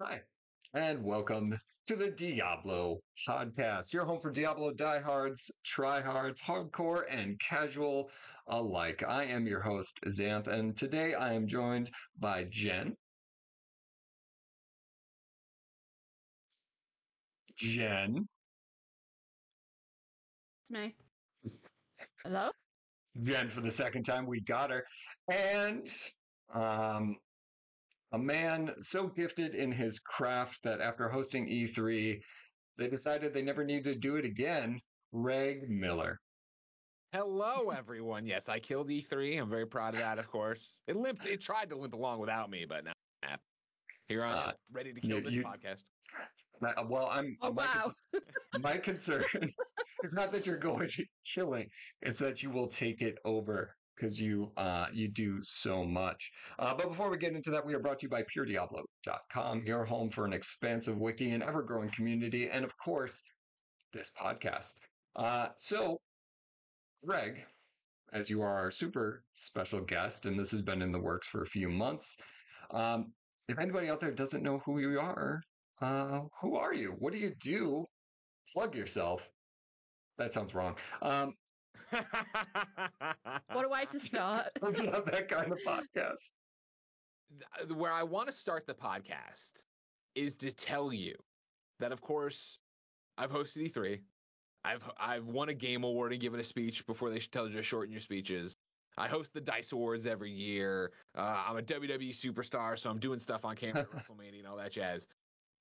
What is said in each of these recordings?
Hi, and welcome to the Diablo podcast, your home for Diablo diehards, tryhards, hardcore, and casual alike. I am your host, Xanth, and today I am joined by Jen. Jen. It's me. Hello? Jen for the second time. We got her. And um, a man so gifted in his craft that after hosting E3, they decided they never needed to do it again. Greg Miller. Hello, everyone. Yes, I killed E3. I'm very proud of that, of course. It limped. It tried to limp along without me, but now here I am, Uh, ready to kill you- this you- podcast. Uh, Well, I'm. Oh, my, wow. cons- my concern is not that you're going to killing; it's that you will take it over because you uh, you do so much. Uh, but before we get into that, we are brought to you by PureDiablo.com, your home for an expansive wiki and ever-growing community, and of course, this podcast. Uh, so, Greg, as you are our super special guest, and this has been in the works for a few months. Um, if anybody out there doesn't know who you are, uh, who are you? What do you do? Plug yourself. That sounds wrong. Um, What a way to start. it's not that kind of podcast. Where I want to start the podcast is to tell you that, of course, I've hosted E3. I've I've won a game award and given a speech before they tell you to shorten your speeches. I host the Dice Awards every year. Uh, I'm a WWE superstar, so I'm doing stuff on camera at WrestleMania and all that jazz.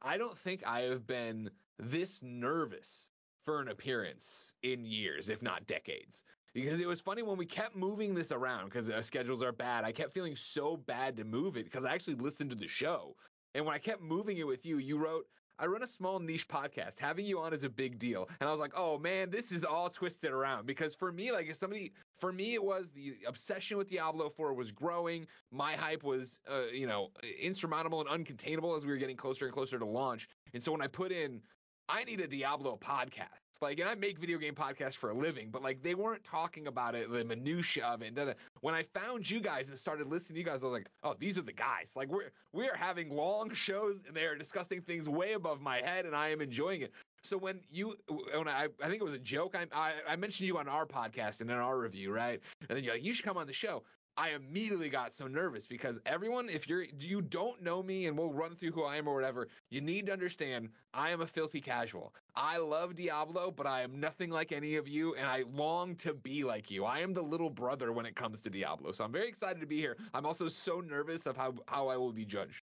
I don't think I have been this nervous for an appearance in years, if not decades. Because it was funny when we kept moving this around because our schedules are bad. I kept feeling so bad to move it because I actually listened to the show. And when I kept moving it with you, you wrote, I run a small niche podcast. Having you on is a big deal. And I was like, oh man, this is all twisted around. Because for me, like if somebody, for me, it was the obsession with Diablo 4 was growing. My hype was, uh, you know, insurmountable and uncontainable as we were getting closer and closer to launch. And so when I put in, I need a Diablo podcast. Like, and I make video game podcasts for a living, but like they weren't talking about it, the minutia of it. And when I found you guys and started listening to you guys, I was like, oh, these are the guys. Like we're we are having long shows and they are discussing things way above my head, and I am enjoying it. So when you, when I, I think it was a joke. I, I, I mentioned you on our podcast and in our review, right? And then you're like, you should come on the show. I immediately got so nervous because everyone, if you're you don't know me and we'll run through who I am or whatever, you need to understand I am a filthy casual. I love Diablo, but I am nothing like any of you, and I long to be like you. I am the little brother when it comes to Diablo. So I'm very excited to be here. I'm also so nervous of how how I will be judged.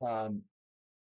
Um,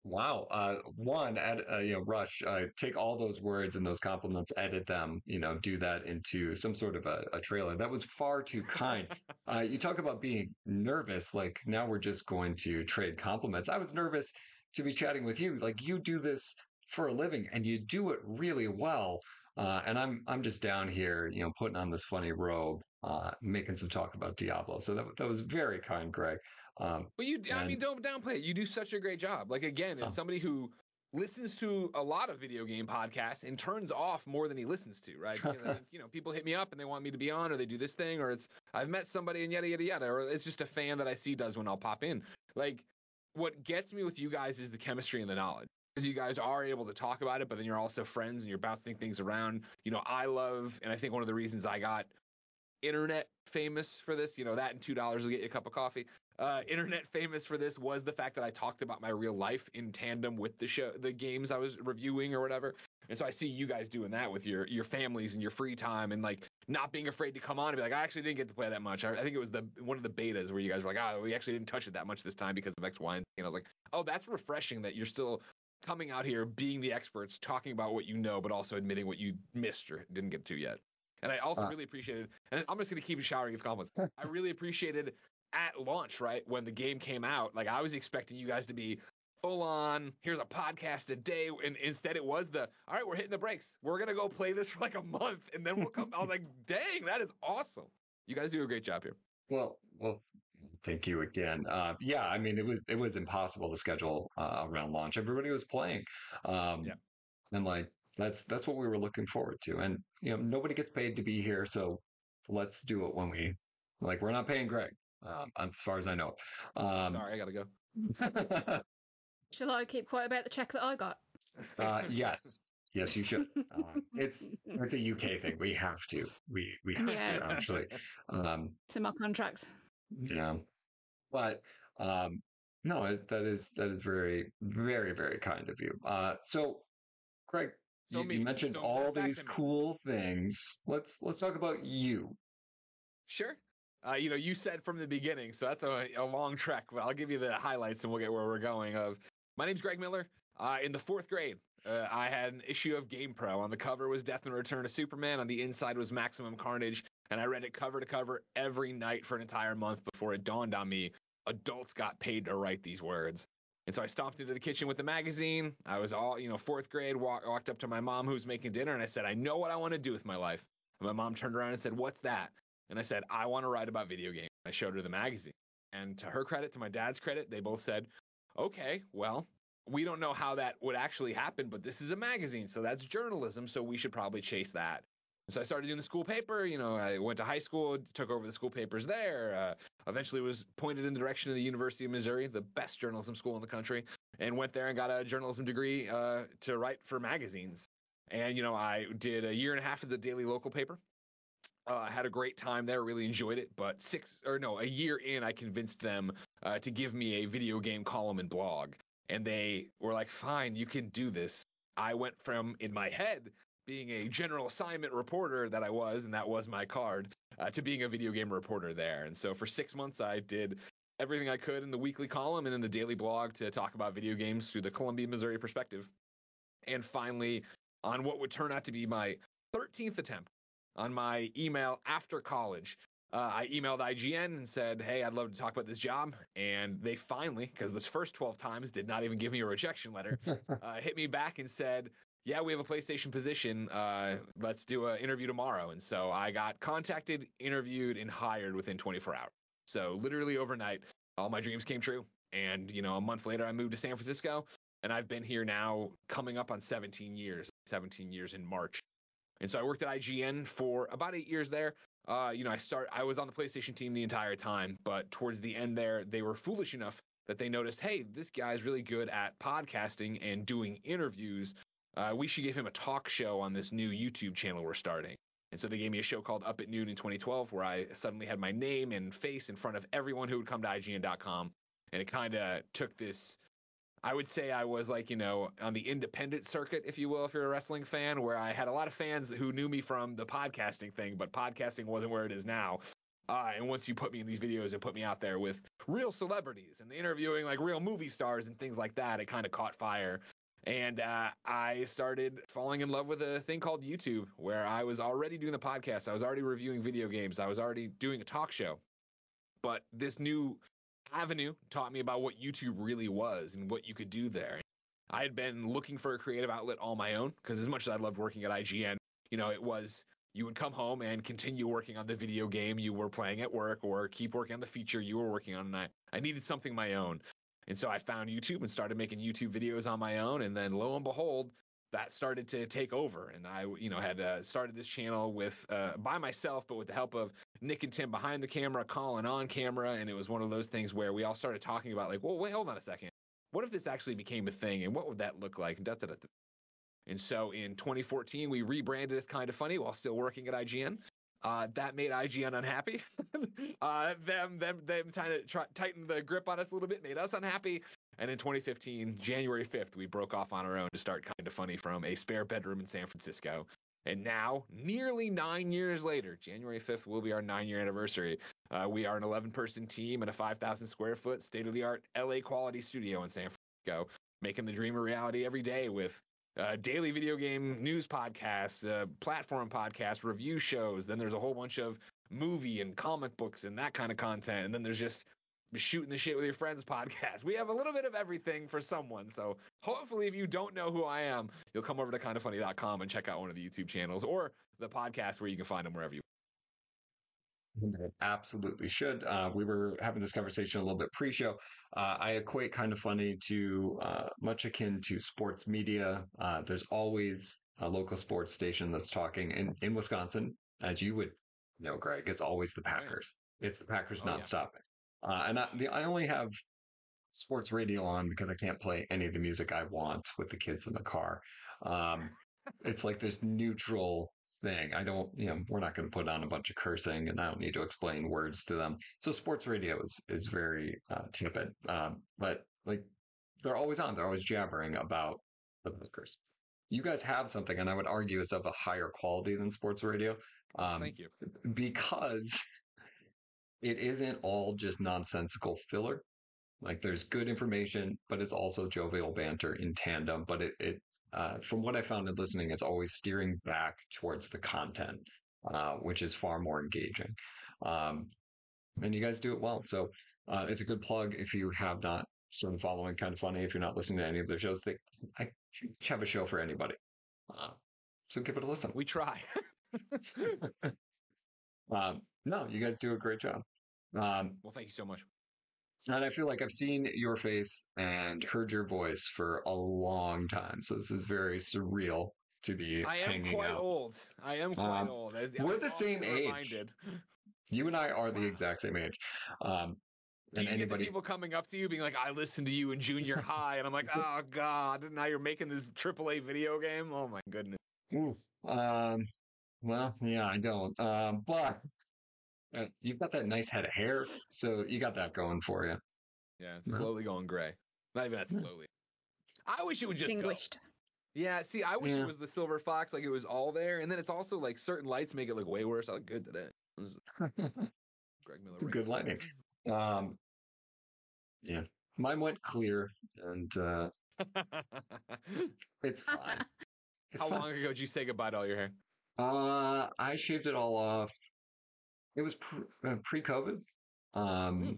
wow. Uh, one, add, uh, you know, Rush, uh, take all those words and those compliments, edit them, you know, do that into some sort of a, a trailer. That was far too kind. uh, you talk about being nervous. Like now we're just going to trade compliments. I was nervous to be chatting with you. Like you do this for a living and you do it really well. Uh, and I'm I'm just down here, you know, putting on this funny robe, uh, making some talk about Diablo. So that that was very kind, Greg. Um, But you, I mean, don't downplay it. You do such a great job. Like again, as Oh. somebody who listens to a lot of video game podcasts and turns off more than he listens to, right? You know, you know, people hit me up and they want me to be on, or they do this thing, or it's I've met somebody and yada yada yada, or it's just a fan that I see does when I'll pop in. Like, what gets me with you guys is the chemistry and the knowledge. Because you guys are able to talk about it, but then you're also friends and you're bouncing things around. You know, I love, and I think one of the reasons I got internet famous for this, you know, that and two dollars will get you a cup of coffee. Uh, internet famous for this was the fact that I talked about my real life in tandem with the show, the games I was reviewing or whatever. And so I see you guys doing that with your your families and your free time and like not being afraid to come on and be like, I actually didn't get to play that much. I, I think it was the one of the betas where you guys were like, oh, we actually didn't touch it that much this time because of X, Y, and Z. And I was like, oh, that's refreshing that you're still coming out here being the experts, talking about what you know, but also admitting what you missed or didn't get to yet. And I also Uh. really appreciated, and I'm just gonna keep showering with compliments. I really appreciated at launch, right when the game came out. Like I was expecting you guys to be full on. Here's a podcast a day, and instead it was the all right. We're hitting the brakes. We're gonna go play this for like a month, and then we'll come. I was like, dang, that is awesome. You guys do a great job here. Well, well, thank you again. Uh, yeah, I mean, it was it was impossible to schedule uh, around launch. Everybody was playing, um, Yeah. and like that's that's what we were looking forward to. And you know, nobody gets paid to be here, so let's do it when we like. We're not paying Greg, um, as far as I know. Um, Sorry, I gotta go. Shall I keep quiet about the check that I got? Uh, yes, yes, you should. Um, it's it's a UK thing. We have to. We we have Yeah. to actually. Um, It's in my contract. yeah, but um, no, that is that is very very very kind of you. Uh, so, Greg, So you, me. you mentioned So all these to me. cool things. Let's let's talk about you. Sure. Uh, you know, you said from the beginning, so that's a, a long trek, but I'll give you the highlights and we'll get where we're going. Of my name's Greg Miller. Uh, in the fourth grade, uh, I had an issue of Game Pro. On the cover was Death and Return of Superman. On the inside was Maximum Carnage, and I read it cover to cover every night for an entire month before it dawned on me adults got paid to write these words. And so I stomped into the kitchen with the magazine. I was all, you know, fourth grade, walk, walked up to my mom who was making dinner, and I said, I know what I want to do with my life. And my mom turned around and said, What's that? And I said, I want to write about video games. I showed her the magazine. And to her credit, to my dad's credit, they both said, okay, well, we don't know how that would actually happen, but this is a magazine. So that's journalism. So we should probably chase that. So I started doing the school paper. You know, I went to high school, took over the school papers there. Uh, eventually was pointed in the direction of the University of Missouri, the best journalism school in the country, and went there and got a journalism degree uh, to write for magazines. And, you know, I did a year and a half of the daily local paper. Uh, I had a great time there, really enjoyed it. But six or no, a year in, I convinced them uh, to give me a video game column and blog, and they were like, "Fine, you can do this." I went from in my head being a general assignment reporter that I was, and that was my card, uh, to being a video game reporter there. And so for six months, I did everything I could in the weekly column and in the daily blog to talk about video games through the Columbia, Missouri perspective. And finally, on what would turn out to be my 13th attempt on my email after college. Uh, I emailed IGN and said, "Hey, I'd love to talk about this job." And they finally, because those first 12 times did not even give me a rejection letter, uh, hit me back and said, "Yeah, we have a PlayStation position. Uh, let's do an interview tomorrow." And so I got contacted, interviewed, and hired within 24 hours. So literally overnight, all my dreams came true. And you know, a month later, I moved to San Francisco, and I've been here now, coming up on 17 years. 17 years in March. And so I worked at IGN for about eight years there. Uh, you know, I start I was on the PlayStation team the entire time, but towards the end there, they were foolish enough that they noticed, hey, this guy's really good at podcasting and doing interviews. Uh, we should give him a talk show on this new YouTube channel we're starting. And so they gave me a show called Up at Noon in 2012, where I suddenly had my name and face in front of everyone who would come to IGN.com. And it kind of took this I would say I was like, you know, on the independent circuit, if you will, if you're a wrestling fan, where I had a lot of fans who knew me from the podcasting thing, but podcasting wasn't where it is now. Uh, and once you put me in these videos and put me out there with real celebrities and interviewing like real movie stars and things like that, it kind of caught fire. And uh, I started falling in love with a thing called YouTube, where I was already doing the podcast. I was already reviewing video games. I was already doing a talk show. But this new avenue taught me about what YouTube really was and what you could do there. I had been looking for a creative outlet all my own because as much as I loved working at IGN, you know, it was you would come home and continue working on the video game you were playing at work or keep working on the feature you were working on and I, I needed something my own. And so I found YouTube and started making YouTube videos on my own and then lo and behold, that started to take over and I you know had uh, started this channel with uh, by myself but with the help of Nick and Tim behind the camera, Colin on camera, and it was one of those things where we all started talking about like, well, wait, hold on a second. What if this actually became a thing, and what would that look like? Da, da, da. And so in 2014, we rebranded as Kind of Funny while still working at IGN. Uh, that made IGN unhappy. uh, them, them, them trying to tighten the grip on us a little bit made us unhappy. And in 2015, January 5th, we broke off on our own to start Kind of Funny from a spare bedroom in San Francisco. And now, nearly nine years later, January 5th will be our nine year anniversary. Uh, we are an 11 person team in a 5,000 square foot state of the art LA quality studio in San Francisco, making the dream a reality every day with uh, daily video game news podcasts, uh, platform podcasts, review shows. Then there's a whole bunch of movie and comic books and that kind of content. And then there's just shooting the shit with your friends podcast. We have a little bit of everything for someone. So hopefully, if you don't know who I am, you'll come over to kindoffunny.com and check out one of the YouTube channels or the podcast where you can find them wherever you. Absolutely should. Uh, we were having this conversation a little bit pre-show. Uh, I equate kind of funny to uh, much akin to sports media. Uh, there's always a local sports station that's talking in, in Wisconsin, as you would know, Greg. It's always the. Packers. It's the Packers Oh, yeah. nonstop. Uh, and I, the, I only have sports radio on because I can't play any of the music I want with the kids in the car. Um, it's like this neutral thing. I don't, you know, we're not going to put on a bunch of cursing, and I don't need to explain words to them. So sports radio is is very uh, tepid. Um, but like they're always on. They're always jabbering about the Lakers. You guys have something, and I would argue it's of a higher quality than sports radio. Um, Thank you. because it isn't all just nonsensical filler. Like there's good information, but it's also jovial banter in tandem. But it, it uh, from what I found in listening, it's always steering back towards the content, uh, which is far more engaging. Um, and you guys do it well. So uh, it's a good plug if you have not started following Kind of Funny. If you're not listening to any of their shows, they I have a show for anybody. Uh, so give it a listen. We try. Um, no, you guys do a great job. Um, well, thank you so much. and I feel like I've seen your face and heard your voice for a long time. So this is very surreal to be I am quite out. old. I am quite Um, old. As we're I'm the same age. You and I are the exact same age. Um, Do and you get the anybody, people coming up to you being like, "I listened to you in junior high," and I'm like, "Oh God!" Now you're making this AAA video game. Oh my goodness. Oof. um, well, yeah, I don't. Um, but uh, you've got that nice head of hair, so you got that going for you. Yeah, it's No. slowly going gray. Not even that slowly. I wish it would just go. Yeah, see, I wish Yeah. it was the silver fox, like it was all there, and then it's also like certain lights make it look way worse. I look good today. This Greg Miller. It's a good lighting. Um, yeah, mine went clear, and uh, it's fine. It's How fine. long ago did you say goodbye to all your hair? Uh, I shaved it all off. It was pre- uh, pre-COVID. Um, Hmm.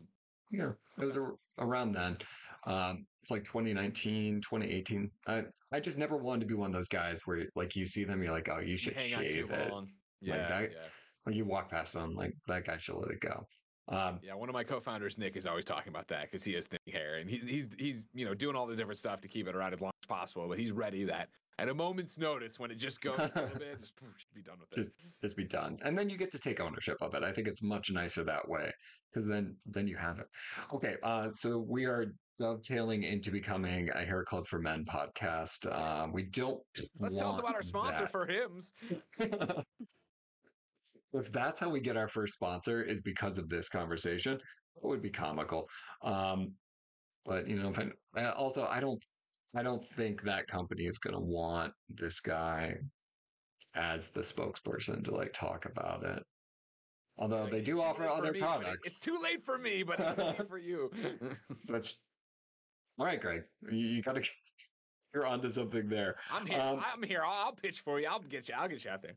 yeah, it was ar- around then. Um, it's like 2019, 2018. I I just never wanted to be one of those guys where like you see them, you're like, oh, you You should too shave it. long. Yeah, that- yeah, you walk past them, like that guy should let it go. Um, yeah. One of my co-founders, Nick, is always talking about that because he has thin hair and he's he's he's you know doing all the different stuff to keep it around as long possible. But he's ready that at a moment's notice when it just goes a little bit, just be done with it. Just- just be done, and then you get to take ownership of it. I think it's much nicer that way because then then you have it. Okay, uh, so we are dovetailing into becoming a Hair Club for Men podcast. Um, we don't. Let's tell us about our sponsor that. for Hims. if that's how we get our first sponsor is because of this conversation, it would be comical. Um, but you know, if I, also I don't, I don't think that company is going to want this guy as the spokesperson to like talk about it. Although Like, they do offer other me, products. It's too late for me, but it's late for you. That's all right, Greg. You, you got to. You're onto something there. I'm here. Um, I'm here. I'll, I'll pitch for you. I'll get you. I'll get you out there.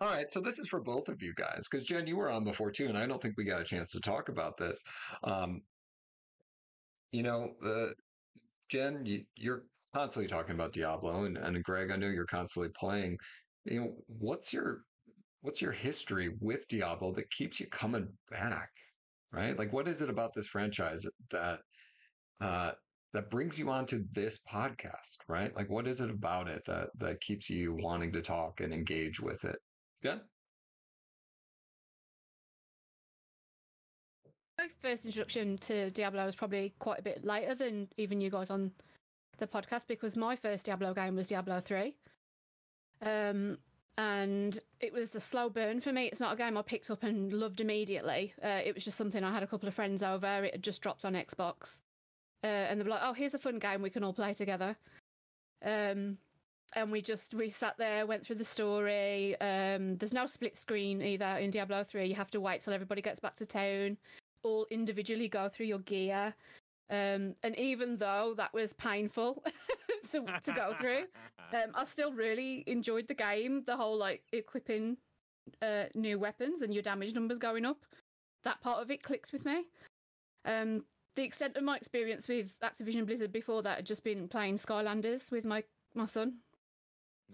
All right, so this is for both of you guys because Jen, you were on before too, and I don't think we got a chance to talk about this. Um, you know, uh, Jen, you, you're constantly talking about Diablo, and, and Greg, I know you're constantly playing. You know, what's your what's your history with Diablo that keeps you coming back? Right? Like, what is it about this franchise that uh, that brings you onto this podcast? Right? Like, what is it about it that that keeps you wanting to talk and engage with it? Jen? My first introduction to Diablo was probably quite a bit later than even you guys on the podcast because my first Diablo game was Diablo 3. Um, and it was a slow burn for me. It's not a game I picked up and loved immediately. Uh, it was just something I had a couple of friends over. It had just dropped on Xbox. Uh, and they were like, oh, here's a fun game we can all play together. Um, and we just we sat there, went through the story. Um, there's no split screen either in Diablo 3. You have to wait till everybody gets back to town all individually go through your gear. Um, and even though that was painful to, to go through, um, I still really enjoyed the game. The whole like equipping uh, new weapons and your damage numbers going up. That part of it clicks with me. Um, the extent of my experience with Activision Blizzard before that had just been playing Skylanders with my my son.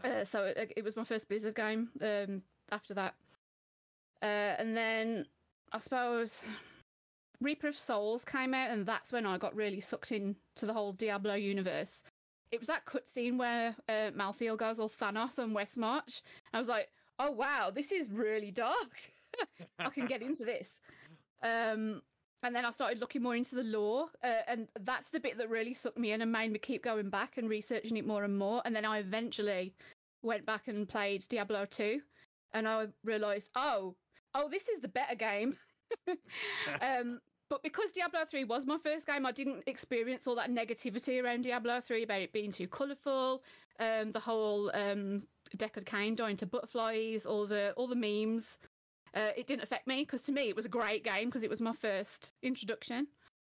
Nice. Uh, so it, it was my first Blizzard game um, after that. Uh, and then I suppose Reaper of Souls came out, and that's when I got really sucked in to the whole Diablo universe. It was that cutscene where uh, Malthael goes all Thanos and Westmarch. I was like, oh wow, this is really dark. I can get into this. Um, and then I started looking more into the lore, uh, and that's the bit that really sucked me in and made me keep going back and researching it more and more. And then I eventually went back and played Diablo 2, and I realised, oh, oh, this is the better game. um, but because Diablo 3 was my first game, I didn't experience all that negativity around Diablo 3 about it being too colourful, um, the whole um, Deckard Cain dying to butterflies, all the all the memes. Uh, it didn't affect me because to me it was a great game because it was my first introduction.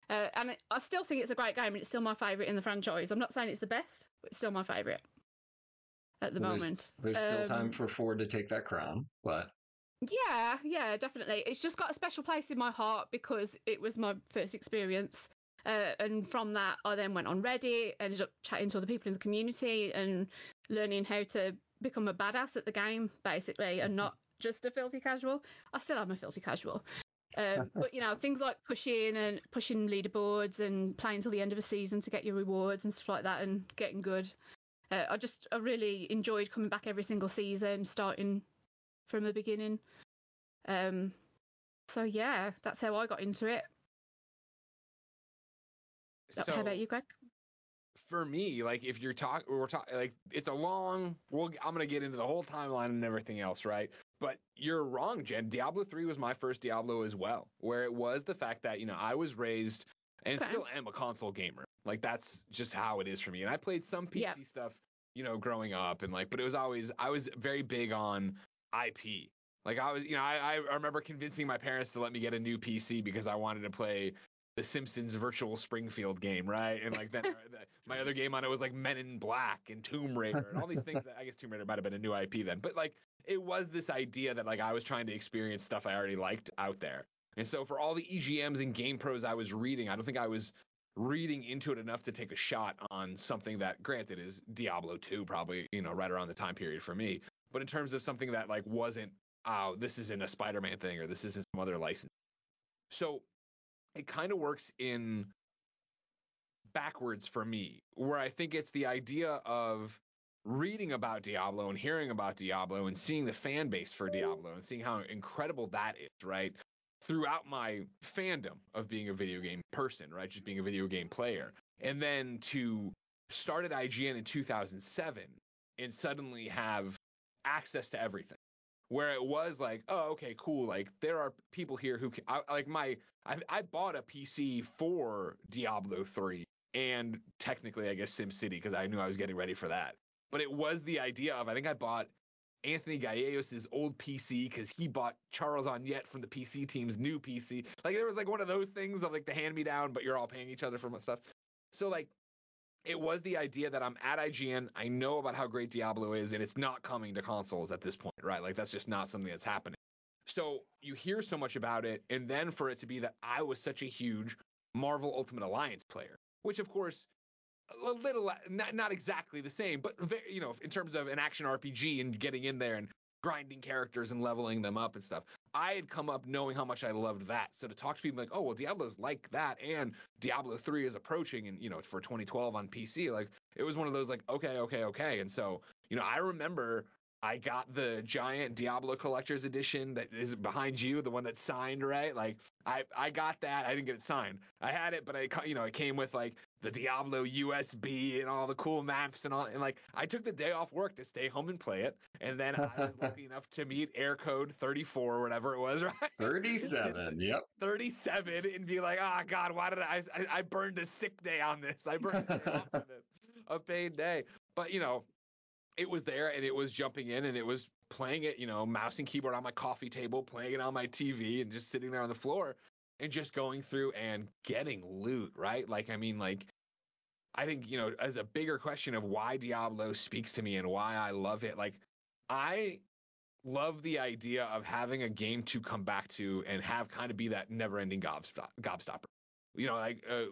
Uh, and it, I still think it's a great game and it's still my favourite in the franchise. I'm not saying it's the best, but it's still my favourite at the Well, there's- moment. There's still time Um, for Ford to take that crown, but Yeah, yeah, definitely. It's just got a special place in my heart because it was my first experience. Uh, and from that, I then went on Reddit, ended up chatting to other people in the community and learning how to become a badass at the game, basically, and not just a filthy casual. I still am a filthy casual. Um, but you know things like pushing and pushing leaderboards and playing till the end of a season to get your rewards and stuff like that and getting good. Uh, I just I really enjoyed coming back every single season, starting from the beginning. Um, so yeah, that's how I got into it. So how about you, Greg? for me, like if you're talking, we're talking like it's a long. We'll, I'm gonna get into the whole timeline and everything else, right? But you're wrong, Jen. Diablo 3 was my first Diablo as well, where it was the fact that you know I was raised and Okay. still am a console gamer. Like that's just how it is for me. And I played some PC Yeah. stuff, you know, growing up, and like, but it was always I was very big on IP. Like I was, you know, I, I remember convincing my parents to let me get a new PC because I wanted to play the Simpsons Virtual Springfield game, right? And like then my other game on it was like Men in Black and Tomb Raider and all these things. That, I guess Tomb Raider might have been a new IP then, but like it was this idea that like I was trying to experience stuff I already liked out there. And so for all the EGMs and game pros I was reading, I don't think I was reading into it enough to take a shot on something that granted is Diablo 2 probably, you know, right around the time period for me. But in terms of something that like wasn't oh, this isn't a Spider-Man thing or this isn't some other license. So it kind of works in backwards for me, where I think it's the idea of reading about Diablo and hearing about Diablo and seeing the fan base for Diablo and seeing how incredible that is, right? Throughout my fandom of being a video game person, right? Just being a video game player. And then to start at IGN in 2007 and suddenly have access to everything where it was like, oh, okay, cool. Like there are people here who can, I, like my, I, I bought a PC for Diablo 3 and technically, I guess SimCity because I knew I was getting ready for that. But it was the idea of I think I bought Anthony Gallegos' old PC because he bought Charles Onyett from the PC team's new PC. Like there was like one of those things of like the hand me down, but you're all paying each other for stuff. So like it was the idea that I'm at IGN. I know about how great Diablo is, and it's not coming to consoles at this point, right? Like that's just not something that's happening. So you hear so much about it, and then for it to be that I was such a huge Marvel Ultimate Alliance player, which of course a little not, not exactly the same, but very, you know, in terms of an action RPG and getting in there and grinding characters and leveling them up and stuff. I had come up knowing how much I loved that. So to talk to people like, oh well, Diablo's like that, and Diablo 3 is approaching, and you know, for 2012 on PC, like it was one of those like, okay, okay, okay. And so, you know, I remember I got the giant Diablo collector's edition that is behind you, the one that's signed, right? Like I I got that. I didn't get it signed. I had it, but I you know, it came with like the Diablo USB and all the cool maps and all and like I took the day off work to stay home and play it. And then I was lucky enough to meet Error Code 34 or whatever it was, right? 37. Yep. 37 and be like, ah, God, why did I, I, I burned a sick day on this. I burned a day off on this, a paid day. But, you know, it was there and it was jumping in and it was playing it, you know, mouse and keyboard on my coffee table, playing it on my TV and just sitting there on the floor and just going through and getting loot, right? Like, I mean, like, I think, you know, as a bigger question of why Diablo speaks to me and why I love it, like, I love the idea of having a game to come back to and have kind of be that never-ending gobstop, gobstopper. You know, like uh,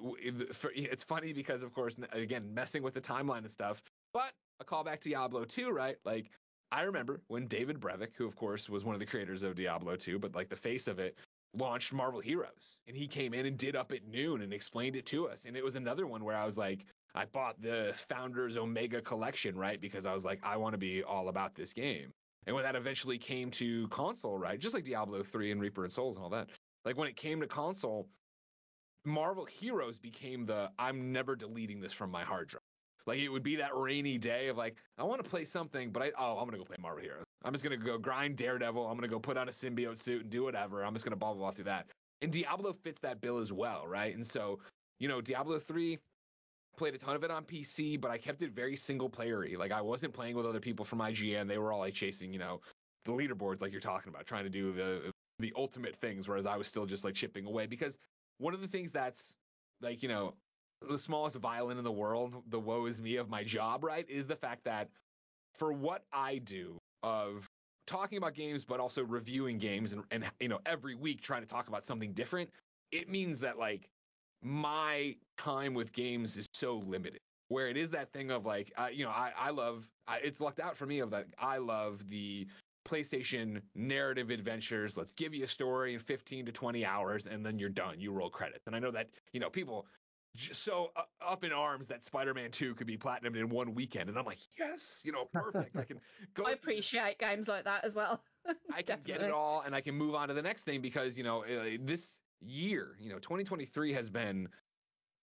it's funny because, of course, again, messing with the timeline and stuff. But a callback to Diablo 2, right? Like I remember when David Brevik, who of course was one of the creators of Diablo 2, but like the face of it, launched Marvel Heroes, and he came in and did up at noon and explained it to us. And it was another one where I was like, I bought the Founders Omega collection, right? Because I was like, I want to be all about this game. And when that eventually came to console, right, just like Diablo 3 and Reaper and Souls and all that, like when it came to console, Marvel Heroes became the I'm never deleting this from my hard drive. Like it would be that rainy day of like I want to play something, but I oh I'm gonna go play Marvel Heroes. I'm just gonna go grind Daredevil. I'm gonna go put on a symbiote suit and do whatever. I'm just gonna blah blah blah through that. And Diablo fits that bill as well, right? And so you know Diablo three played a ton of it on PC, but I kept it very single playery. Like I wasn't playing with other people from IGN. They were all like chasing you know the leaderboards like you're talking about, trying to do the the ultimate things, whereas I was still just like chipping away because one of the things that's like you know the smallest violin in the world, the woe is me of my job, right, is the fact that for what I do of talking about games, but also reviewing games and, and you know, every week trying to talk about something different, it means that like my time with games is so limited. Where it is that thing of like, uh, you know, I, I love, I, it's lucked out for me of that. I love the PlayStation narrative adventures. Let's give you a story in 15 to 20 hours and then you're done. You roll credits. And I know that, you know, people so uh, up in arms that Spider-Man 2 could be platinum in one weekend, and I'm like, yes, you know, perfect. I can go. I appreciate games like that as well. I can get it all, and I can move on to the next thing because you know uh, this year, you know, 2023 has been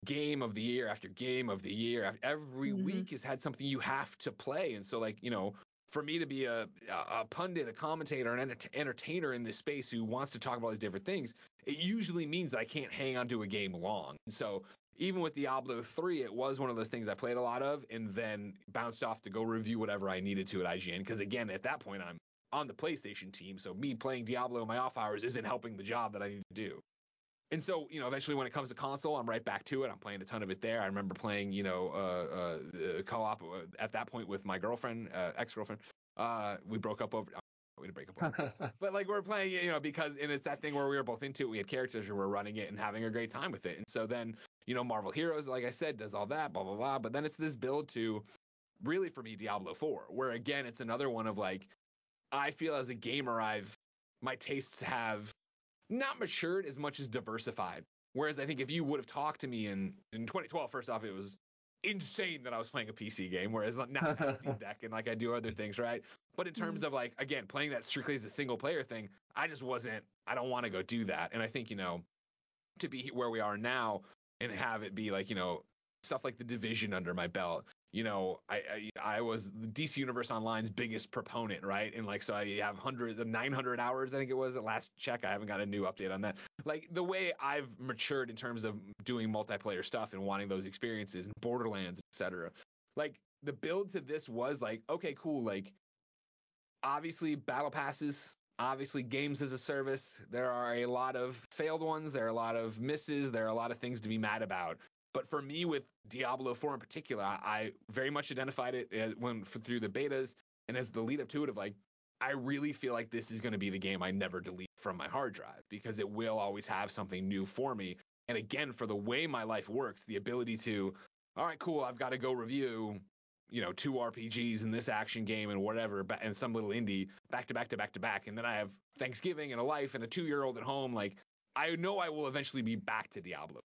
game of the year after game of the year. Every mm-hmm. week has had something you have to play, and so like you know. For me to be a, a pundit, a commentator, an entertainer in this space who wants to talk about these different things, it usually means that I can't hang on to a game long. And so even with Diablo 3, it was one of those things I played a lot of and then bounced off to go review whatever I needed to at IGN. Because again, at that point, I'm on the PlayStation team. So me playing Diablo in my off hours isn't helping the job that I need to do. And so, you know, eventually when it comes to console, I'm right back to it. I'm playing a ton of it there. I remember playing, you know, uh, uh, co-op uh, at that point with my girlfriend, uh, ex-girlfriend. Uh, we broke up over we didn't break up. but like we're playing it, you know, because and it's that thing where we were both into it. We had characters and we're running it and having a great time with it. And so then, you know, Marvel Heroes, like I said, does all that, blah blah blah. But then it's this build to really for me Diablo 4, where again it's another one of like I feel as a gamer I've my tastes have not matured as much as diversified. Whereas I think if you would have talked to me in in 2012, first off, it was insane that I was playing a PC game, whereas now I have Steam Deck and like I do other things, right? But in terms mm-hmm. of like again playing that strictly as a single player thing, I just wasn't. I don't want to go do that. And I think you know to be where we are now and have it be like you know stuff like the division under my belt you know, I, I, I was DC Universe Online's biggest proponent, right? And like, so I have hundred, the 900 hours, I think it was the last check. I haven't got a new update on that. Like the way I've matured in terms of doing multiplayer stuff and wanting those experiences and Borderlands, etc. Like the build to this was like, okay, cool. Like, obviously battle passes, obviously games as a service. There are a lot of failed ones. There are a lot of misses. There are a lot of things to be mad about. But for me, with Diablo 4 in particular, I very much identified it when through the betas and as the lead up to it of like, I really feel like this is going to be the game I never delete from my hard drive because it will always have something new for me. And again, for the way my life works, the ability to, all right, cool, I've got to go review, you know, two RPGs and this action game and whatever, and some little indie back to back to back to back. And then I have Thanksgiving and a life and a two year old at home. Like, I know I will eventually be back to Diablo.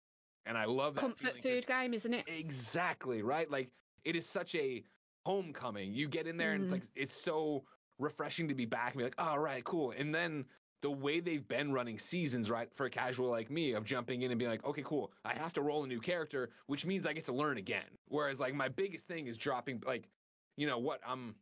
And I love that comfort food game, isn't it? Exactly right. Like it is such a homecoming. You get in there mm. and it's mm. like it's so refreshing to be back and be like, all oh, right, cool. And then the way they've been running seasons, right, for a casual like me, of jumping in and being like, okay, cool, I have to roll a new character, which means I get to learn again. Whereas like my biggest thing is dropping like, you know what, I'm,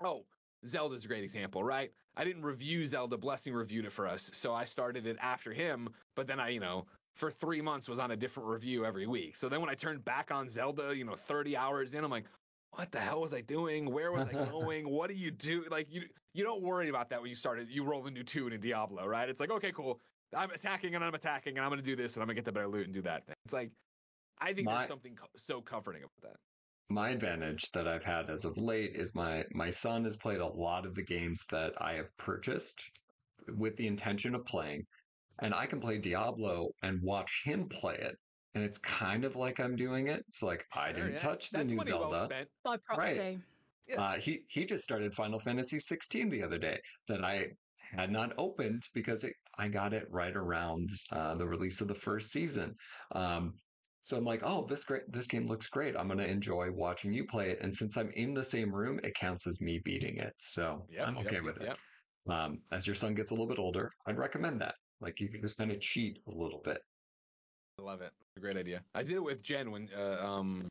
oh, Zelda's a great example, right? I didn't review Zelda. Blessing reviewed it for us, so I started it after him. But then I, you know, for three months was on a different review every week. So then when I turned back on Zelda, you know, 30 hours in, I'm like, what the hell was I doing? Where was I going? what do you do? Like you you don't worry about that when you started. You roll a new toon in Diablo, right? It's like okay, cool. I'm attacking and I'm attacking and I'm gonna do this and I'm gonna get the better loot and do that. It's like I think my, there's something co- so comforting about that. My advantage that I've had as of late is my my son has played a lot of the games that I have purchased with the intention of playing and I can play Diablo and watch him play it. And it's kind of like I'm doing it. It's like I didn't yeah. touch the That's new Zelda. Well By proxy. Right. Yeah. Uh, he he just started Final Fantasy 16 the other day that I had not opened because it, I got it right around uh, the release of the first season. Um, so I'm like, oh, this great, this game looks great. I'm gonna enjoy watching you play it. And since I'm in the same room, it counts as me beating it. So yep, I'm okay yep, with yep. it. Um, as your son gets a little bit older, I'd recommend that. Like you can just kind of cheat a little bit. I love it. A great idea. I did it with Jen when uh, um,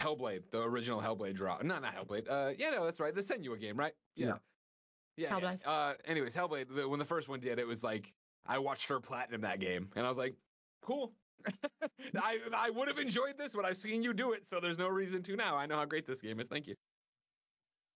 Hellblade, the original Hellblade draw. No, not Hellblade. Uh, yeah, no, that's right. The Senua game, right? Yeah. Yeah. Hellblade. yeah. Uh, anyways, Hellblade. The, when the first one did, it was like I watched her platinum that game, and I was like, cool. I I would have enjoyed this, but I've seen you do it, so there's no reason to now. I know how great this game is. Thank you.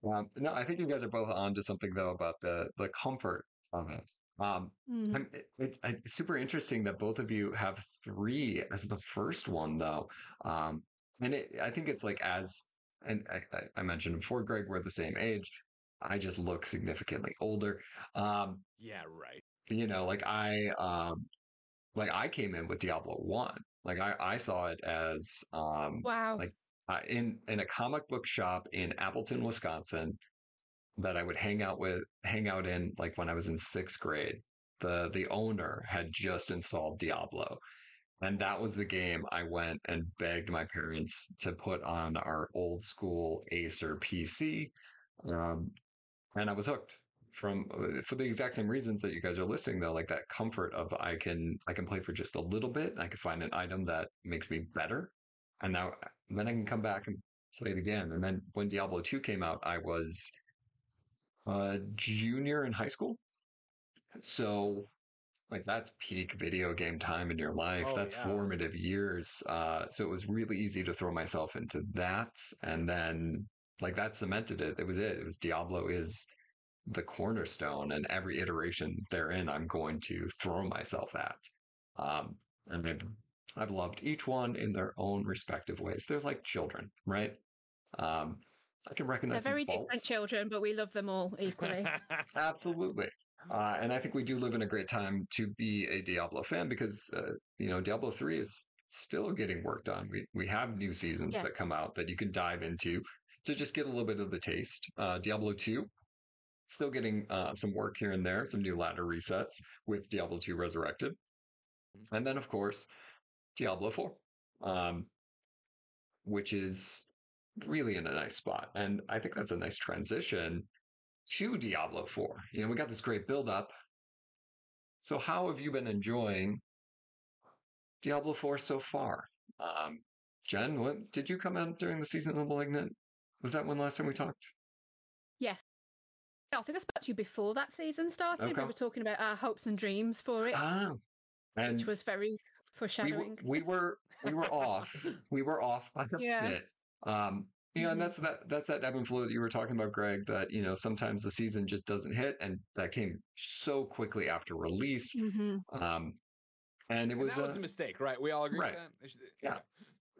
Um, no, I think you guys are both onto something though about the the comfort of it. Um, Mhm. I'm, it, it, it's super interesting that both of you have three as the first one though. Um, and it, I think it's like as, and I, I- I mentioned before, Greg, we're the same age. I just look significantly older. Um, Yeah, right. you know, like I, um, like I came in with Diablo one. Like I, I saw it as, um, Wow. like uh, in in a comic book shop in Appleton, Wisconsin, that I would hang out with, hang out in, like when I was in sixth grade. The the owner had just installed Diablo, and that was the game I went and begged my parents to put on our old school Acer PC, um, and I was hooked. From uh, for the exact same reasons that you guys are listing, though, like that comfort of I can I can play for just a little bit, I can find an item that makes me better, and now then I can come back and play it again. And then when Diablo 2 came out, I was a junior in high school. So like that's peak video game time in your life. Oh, that's yeah. formative years. Uh, so it was really easy to throw myself into that. And then like that cemented it. It was it. It was Diablo is the cornerstone and every iteration therein I'm going to throw myself at. Um, and I've, I've loved each one in their own respective ways. They're like children, right? Um, I can recognize. They're very different faults. children, but we love them all equally. Absolutely. Uh, and I think we do live in a great time to be a Diablo fan because, uh, you know, Diablo 3 is still getting worked on. We, we have new seasons Yes. that come out that you can dive into to just get a little bit of the taste. Uh, Diablo 2, still getting uh, some work here and there, some new ladder resets with Diablo 2 Resurrected. And then, of course, Diablo 4, um, which is really in a nice spot. And I think that's a nice transition to Diablo 4. You know, we got this great build up. So how have you been enjoying Diablo 4 so far? Um, Jen, what did you come out during the season of Malignant? Was that when last time we talked? yes. I think I spoke to you before that season started. Okay. We were talking about our hopes and dreams for it, Ah, and which was very we, foreshadowing. w- we were we were off. We were off by a Yeah. bit. Um, you know, and Mhm. that's that that's that ebb and flow that you were talking about, Greg. That you know sometimes the season just doesn't hit, and that came so quickly after release. hmm Um, and it And was, that was uh, a mistake, right? We all agree right. with that. It should- Yeah.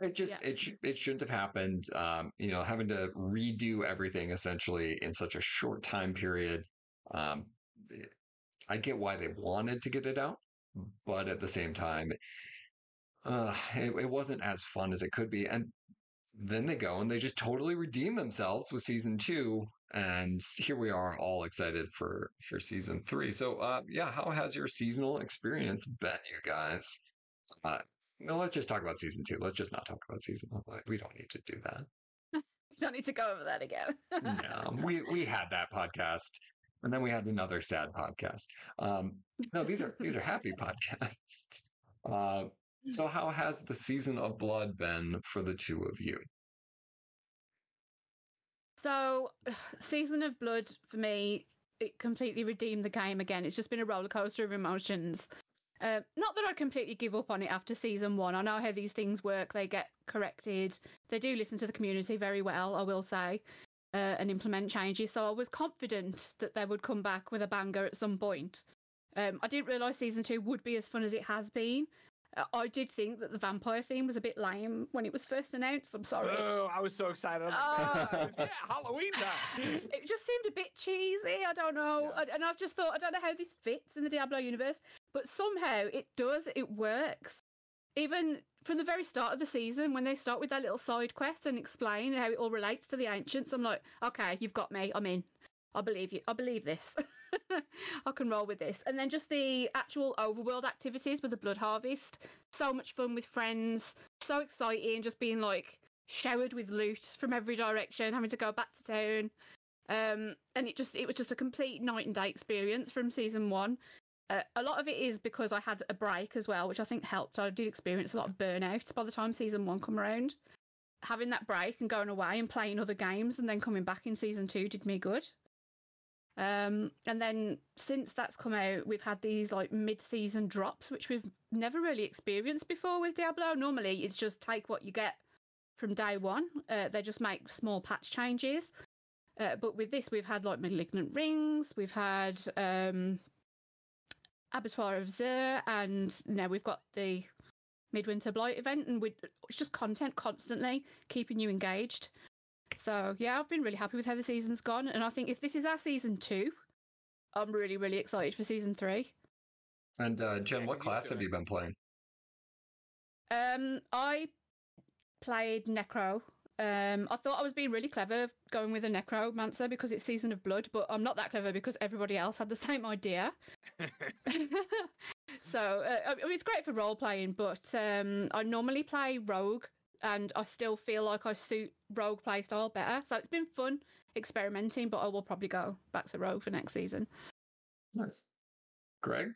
It just Yeah. it sh- it shouldn't have happened. Um, you know, having to redo everything essentially in such a short time period. Um, I get why they wanted to get it out, but at the same time, uh, it, it wasn't as fun as it could be. And then they go and they just totally redeem themselves with season two, and here we are, all excited for for season three. So, uh, yeah, how has your seasonal experience been, you guys? Uh, no, let's just talk about season two. Let's just not talk about season one. We don't need to do that. We don't need to go over that again. No, we we had that podcast, and then we had another sad podcast. Um, no, these are these are happy podcasts. Uh, so, how has the season of blood been for the two of you? So, Season of Blood for me, it completely redeemed the game again. It's just been a roller coaster of emotions. Uh, not that I completely give up on it after season one. I know how these things work. They get corrected. They do listen to the community very well, I will say, uh, and implement changes. So I was confident that they would come back with a banger at some point. Um, I didn't realise season two would be as fun as it has been. Uh, I did think that the vampire theme was a bit lame when it was first announced. I'm sorry. Oh, I was so excited. I like, Oh. Yeah, Halloween time. it just seemed a bit cheesy. I don't know. Yeah. And- I've just thought, I don't know how this fits in the Diablo universe, but somehow it does. It works. Even from the very start of the season, when they start with their little side quest and explain how it all relates to the ancients, I'm like, okay, you've got me. I'm in. I believe you. I believe this. I can roll with this. And then just the actual overworld activities with the blood harvest. So much fun with friends. So exciting. Just being like showered with loot from every direction, having to go back to town. Um, and it just it was just a complete night and day experience from season one. Uh, a lot of it is because I had a break as well, which I think helped. I did experience a lot of burnout by the time season one come around. Having that break and going away and playing other games and then coming back in season two did me good. Um, and then since that's come out, we've had these like mid-season drops, which we've never really experienced before with Diablo. Normally, it's just take what you get from day one. Uh, they just make small patch changes. Uh, but with this, we've had like malignant rings, we've had um, Abattoir of Zir, and now we've got the Midwinter Blight event, and we, it's just content constantly keeping you engaged. So yeah, I've been really happy with how the season's gone, and I think if this is our season two, I'm really really excited for season three. And uh, Jen, Yeah, what 'cause class have you been playing? Um, I played Necro. Um, I thought I was being really clever going with a Necromancer because it's Season of Blood, but I'm not that clever because everybody else had the same idea. so uh, I mean, it's great for role playing, but um, I normally play Rogue, and I still feel like I suit Rogue playstyle better. So it's been fun experimenting, but I will probably go back to Rogue for next season. Nice. Greg?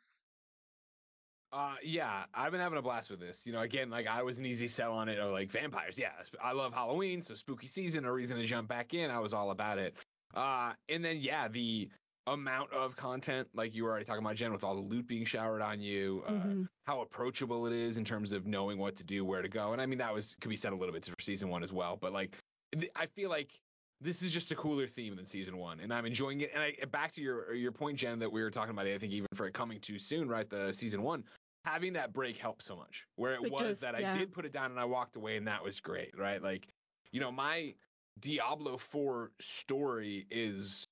Uh, yeah, I've been having a blast with this. You know, again, like I was an easy sell on it. Or like vampires, yeah, I love Halloween, so spooky season, a reason to jump back in. I was all about it. Uh, and then yeah, the amount of content, like you were already talking about, Jen, with all the loot being showered on you, uh, Mhm. how approachable it is in terms of knowing what to do, where to go. And I mean, that was could be said a little bit for season one as well. But like, th- I feel like this is just a cooler theme than season one, and I'm enjoying it. And I, back to your your point, Jen, that we were talking about. I think even for it coming too soon, right? The season one, having that break helped so much. Where it, It was does, that I did put it down and I walked away, and that was great, right? Like, you know, my Diablo 4 story is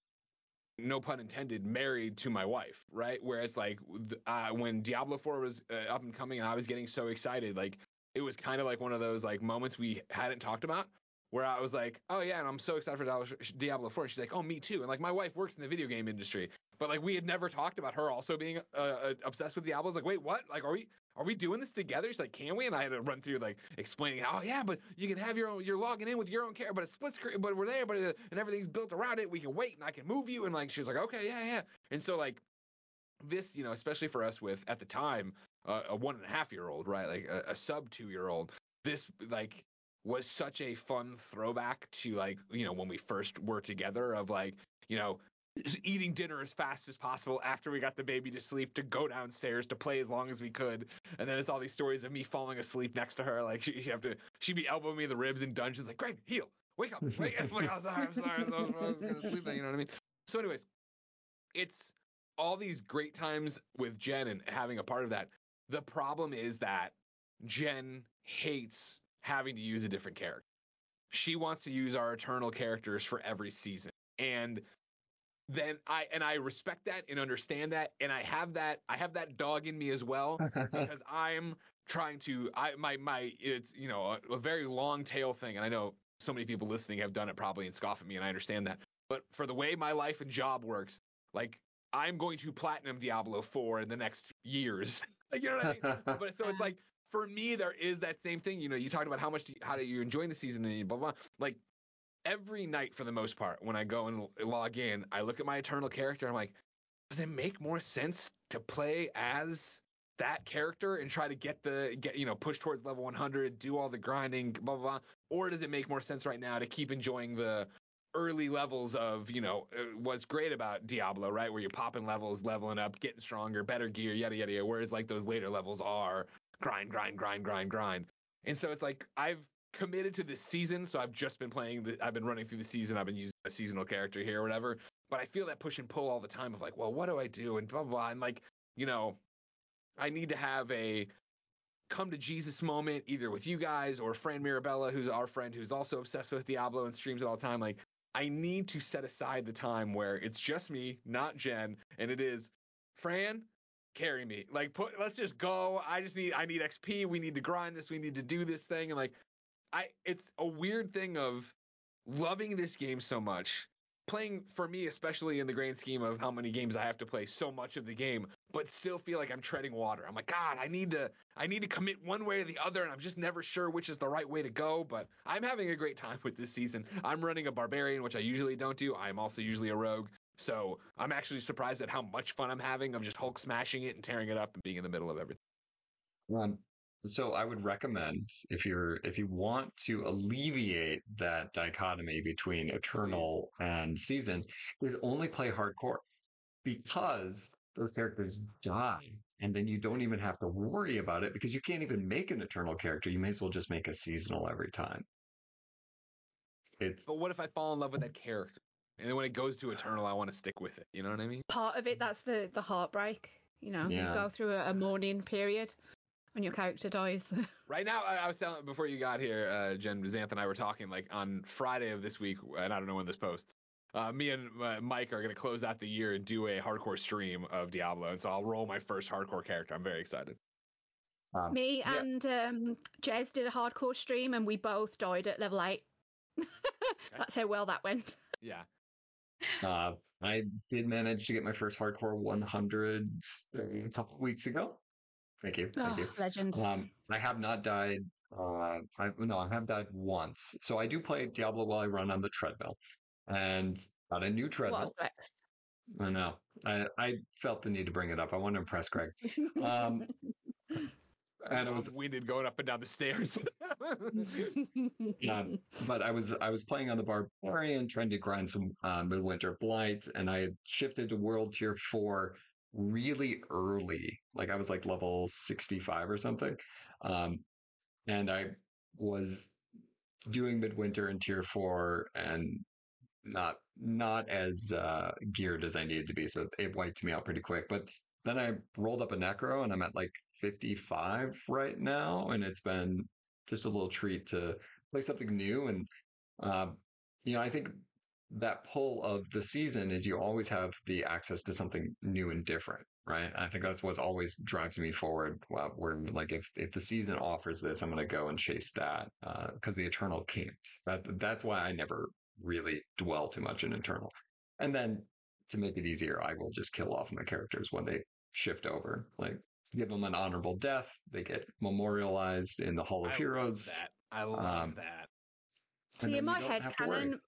no pun intended, married to my wife, right? Where it's like uh, when Diablo 4 was uh, up and coming and I was getting so excited, like it was kind of like one of those like moments we hadn't talked about where I was like, oh yeah, and I'm so excited for Diablo- Diablo 4. And she's like, oh, me too. And like my wife works in the video game industry, but like we had never talked about her also being uh, uh, obsessed with Diablo. I was like, wait, what? Like, are we are we doing this together? She's like, can we? And I had to run through like explaining, oh yeah, but you can have your own, you're logging in with your own character, but it's split screen, but we're there, but uh, and everything's built around it. We can wait and I can move you. And like she was like, okay, yeah, yeah. And so like this, you know, especially for us with at the time uh, a one and a half year old, right, like a, a sub two year old, this like was such a fun throwback to like you know when we first were together of like you know eating dinner as fast as possible after we got the baby to sleep to go downstairs to play as long as we could. And then it's all these stories of me falling asleep next to her like she, she have to she'd be elbowing me in the ribs in dungeons like greg heal. Wake up. Wake up. I'm like, oh, sorry i'm sorry. I was, I was gonna sleep then you know what i mean? So anyways it's all these great times with jen and having a part of that. The problem is that jen hates having to use a different character. She wants to use our eternal characters for every season. And then I and I respect that and understand that and I have that I have that dog in me as well because I'm trying to I my my it's you know a, a very long tail thing and I know so many people listening have done it probably and scoff at me and I understand that but for the way my life and job works like I'm going to platinum Diablo 4 in the next years like you know what I mean? But so it's like for me there is that same thing you know you talked about how much do you, how do you enjoy the season and blah blah like every night for the most part when I go and log in, I look at my eternal character. I'm like, does it make more sense to play as that character and try to get the get you know push towards level 100, do all the grinding, blah blah, blah or does it make more sense right now to keep enjoying the early levels of you know uh, what's great about Diablo, right? Where you're popping levels, leveling up, getting stronger, better gear, yada yada yada. Whereas like those later levels are grind, grind, grind, grind, grind. And so it's like I've committed to this season, so I've just been playing. The, I've been running through the season. I've been using a seasonal character here or whatever. But I feel that push and pull all the time of like, well, what do I do and blah blah. blah. And like, you know, I need to have a come to Jesus moment either with you guys or Fran Mirabella, who's our friend who's also obsessed with Diablo and streams it all the time. Like, I need to set aside the time where it's just me, not Jen, and it is Fran, carry me. Like put let's just go. I just need I need XP. We need to grind this. We need to do this thing. And like I it's a weird thing of loving this game so much. Playing for me, especially in the grand scheme of how many games I have to play, so much of the game, but still feel like I'm treading water. I'm like, God, I need to, I need to commit one way or the other, and I'm just never sure which is the right way to go. But I'm having a great time with this season. I'm running a barbarian, which I usually don't do. I'm also usually a rogue. So I'm actually surprised at how much fun I'm having of just Hulk smashing it and tearing it up and being in the middle of everything. Um, so I would recommend if you're if you want to alleviate that dichotomy between Eternal and Season, is only play hardcore because those characters die, and then you don't even have to worry about it because you can't even make an Eternal character. You may as well just make a seasonal every time. It's But what if I fall in love with that character? And then when it goes to Eternal, I want to stick with it. You know what I mean? Part of it, that's the the heartbreak. You know, Yeah. you go through a, a mourning period when your character dies. Right now, I, I was telling before you got here, uh, Jen, Xanth, and I were talking like on Friday of this week, and I don't know when this posts. Uh, me and uh, Mike are going to close out the year and do a hardcore stream of Diablo, and so I'll roll my first hardcore character. I'm very excited. um, Me yeah. and um, Jez did a hardcore stream, and we both died at level eight. That's how well that went. Yeah, Uh, I did manage to get my first hardcore 100 a couple weeks ago. Thank you. Thank Oh, you. legend. Um, I have not died. Uh, I, no, I have died once. So I do play Diablo while I run on the treadmill, and got a new what a treadmill. flex. I know. I, I felt the need to bring it up. I want to impress Greg. Um, and it was winded going up and down the stairs. Um, but I was I was playing on the barbarian, trying to grind some uh, midwinter blight, and I had shifted to world tier four really early. Like I was like level sixty five or something, um, and I was doing midwinter in tier four and not not as uh, geared as I needed to be, so it wiped me out pretty quick. But then I rolled up a necro, and I'm at like fifty five right now, and it's been just a little treat to play something new. And, uh, you know, I think that pull of the season is you always have the access to something new and different, right? I think that's what always drives me forward. Well, where like if, if the season offers this, I'm going to go and chase that because the Eternal can't. That, that's why I never really dwell too much in Eternal. And then to make it easier, I will just kill off my characters when they shift over. Like give them an honorable death. They get memorialized in the Hall of I Heroes. Love that I love Um, that. and See, in you my head have to worry. canon,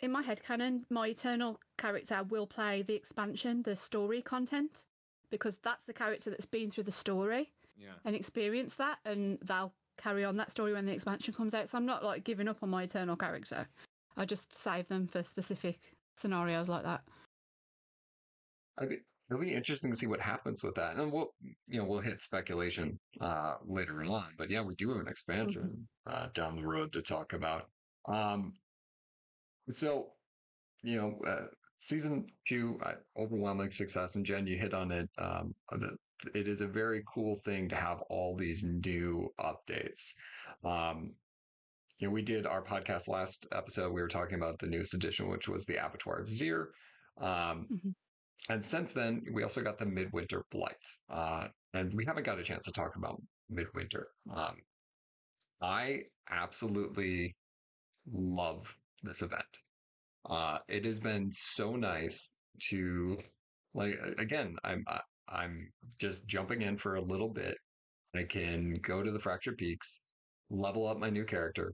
in my head canon, my eternal character will play the expansion, the story content, because that's the character that's been through the story Yeah. and experienced that, and they'll carry on that story when the expansion comes out. So I'm not like giving up on my eternal character. I just save them for specific scenarios like that. I it'll be interesting to see what happens with that, and we'll, you know, we'll hit speculation uh, later on. But yeah, we do have an expansion uh, down the road to talk about. Um, so, you know, uh, season two, uh, overwhelming success, and Jen, you hit on it. Um, the, it is a very cool thing to have all these new updates. Um, you know, we did our podcast last episode. We were talking about the newest edition, which was the Abattoir of Zir. Um, Mhm. And since then, we also got the Midwinter Blight. Uh, and we haven't got a chance to talk about Midwinter. Um, I absolutely love this event. Uh, it has been so nice to, like, again, I'm, I'm just jumping in for a little bit. I can go to the Fractured Peaks, level up my new character,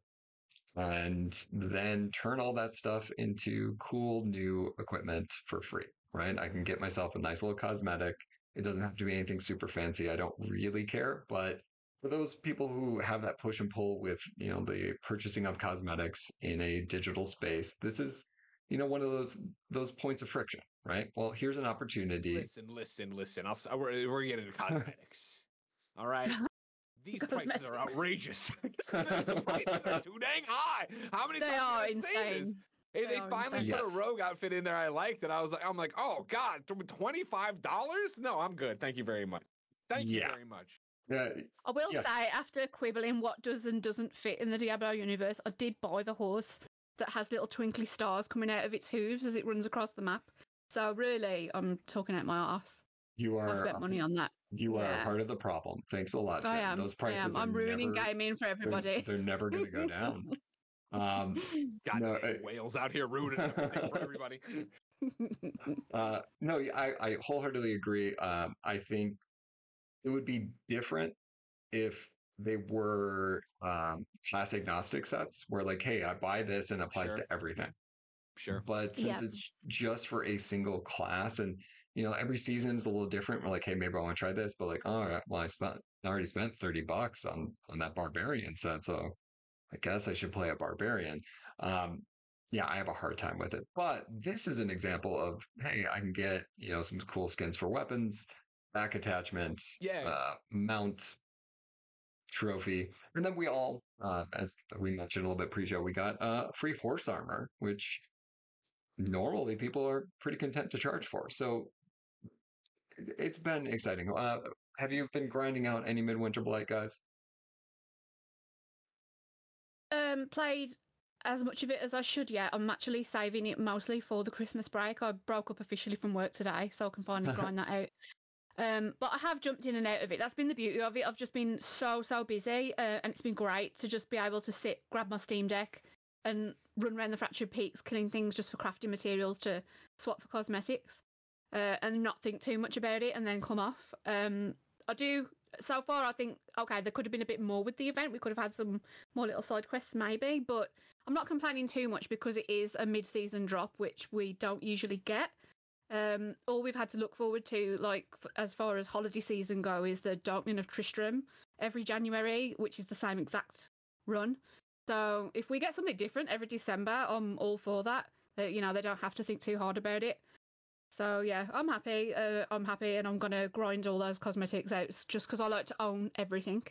and then turn all that stuff into cool new equipment for free, right? I can get myself a nice little cosmetic. It doesn't have to be anything super fancy. I don't really care, but for those people who have that push and pull with, you know, the purchasing of cosmetics in a digital space, this is, you know, one of those those points of friction, right? Well, here's an opportunity. Listen, listen, listen. I'll, s- uh, we're, we're getting into cosmetics. All right. These prices are outrageous. the prices are too dang high. How many They times are can I say this? insane. Hey, They they finally insane. put Yes. a rogue outfit in there I liked, and I was like, I'm like, oh god, twenty five dollars? No, I'm good. Thank you very much. Thank you very much. Yeah, I will Yes. say, after quibbling what does and doesn't fit in the Diablo universe, I did buy the horse that has little twinkly stars coming out of its hooves as it runs across the map. So really, I'm talking out my ass. you are. I are spent money on that. you are Yeah. part of the problem. Thanks a lot, Jen. I am. Those I am. I'm ruining never, gaming for they're, everybody. they're never going to go down. Um, God, No, I- whales out here ruining everything for everybody. uh, no, I, I wholeheartedly agree. Um, I think it would be different if they were um, class agnostic sets, where like, hey, I buy this and it applies Sure. to everything. Sure. But since Yeah. it's just for a single class, and you know every season is a little different, we're like, hey, maybe I want to try this, but like, all right, well, I spent, I already spent thirty bucks on on that barbarian set, so I guess I should play a barbarian. Um, yeah, I have a hard time with it. But this is an example of, hey, I can get you know some cool skins for weapons, back attachment, Yeah. uh, mount, trophy, and then we all, uh, as we mentioned a little bit pre-show, we got uh, free horse armor, which normally people are pretty content to charge for. So it- it's been exciting. Uh, have you been grinding out any Midwinter Blight, guys? Um, played as much of it as I should yet. I'm actually saving it mostly for the Christmas break. I broke up officially from work today, so I can finally grind that out. Um, but I have jumped in and out of it. That's been the beauty of it. I've just been so so busy, uh, and it's been great to just be able to sit, grab my Steam Deck, and run around the fractured peaks, killing things just for crafting materials to swap for cosmetics, uh, and not think too much about it, and then come off. Um, I do. So far, I think okay, there could have been a bit more with the event. We could have had some more little side quests maybe, but I'm not complaining too much because it is a mid-season drop, which we don't usually get. Um, all we've had to look forward to, like f- as far as holiday season go, is the Darkening of Tristram every January, which is the same exact run. So if we get something different every December, I'm all for that. Uh, you know, they don't have to think too hard about it. So yeah, I'm happy. Uh, I'm happy, and I'm gonna grind all those cosmetics out just because I like to own everything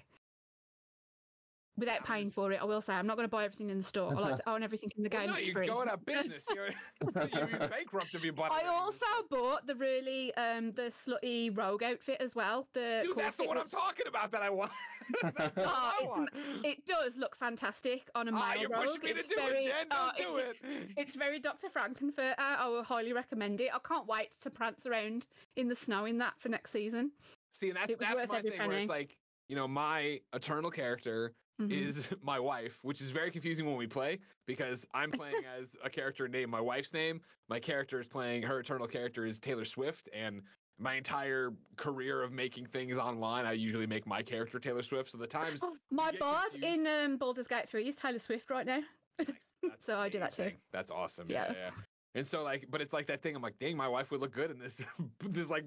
without I paying was- for it. I will say I'm not gonna buy everything in the store. I like to own everything in the Well, game. no, that's you're going out of business. You're, you'd be bankrupt if you bought. I also bought the really um the slutty rogue outfit as well. The Dude, that's the one I'm talking about that I want. that's the one Oh, I it's want. It does look fantastic on a Ah, male you're rogue. pushing me to it's do very, it, Jen. oh, Don't do it's, it. It's very Dr. Frank-N-Furter. I will highly recommend it. I can't wait to prance around in the snow in that for next season. See, and that's that's my thing where it's like, you know, my eternal character Mhm. is my wife, which is very confusing when we play because I'm playing as a character named my wife's name. My character is playing her eternal character is Taylor Swift, and my entire career of making things online, I usually make my character Taylor Swift. So the times Oh, my bard confused. in um, Baldur's Gate 3 is Taylor Swift right now. Nice. So I do that too. That's awesome. Yeah. Yeah. yeah. And so like, but it's like that thing. I'm like, dang, my wife would look good in this this like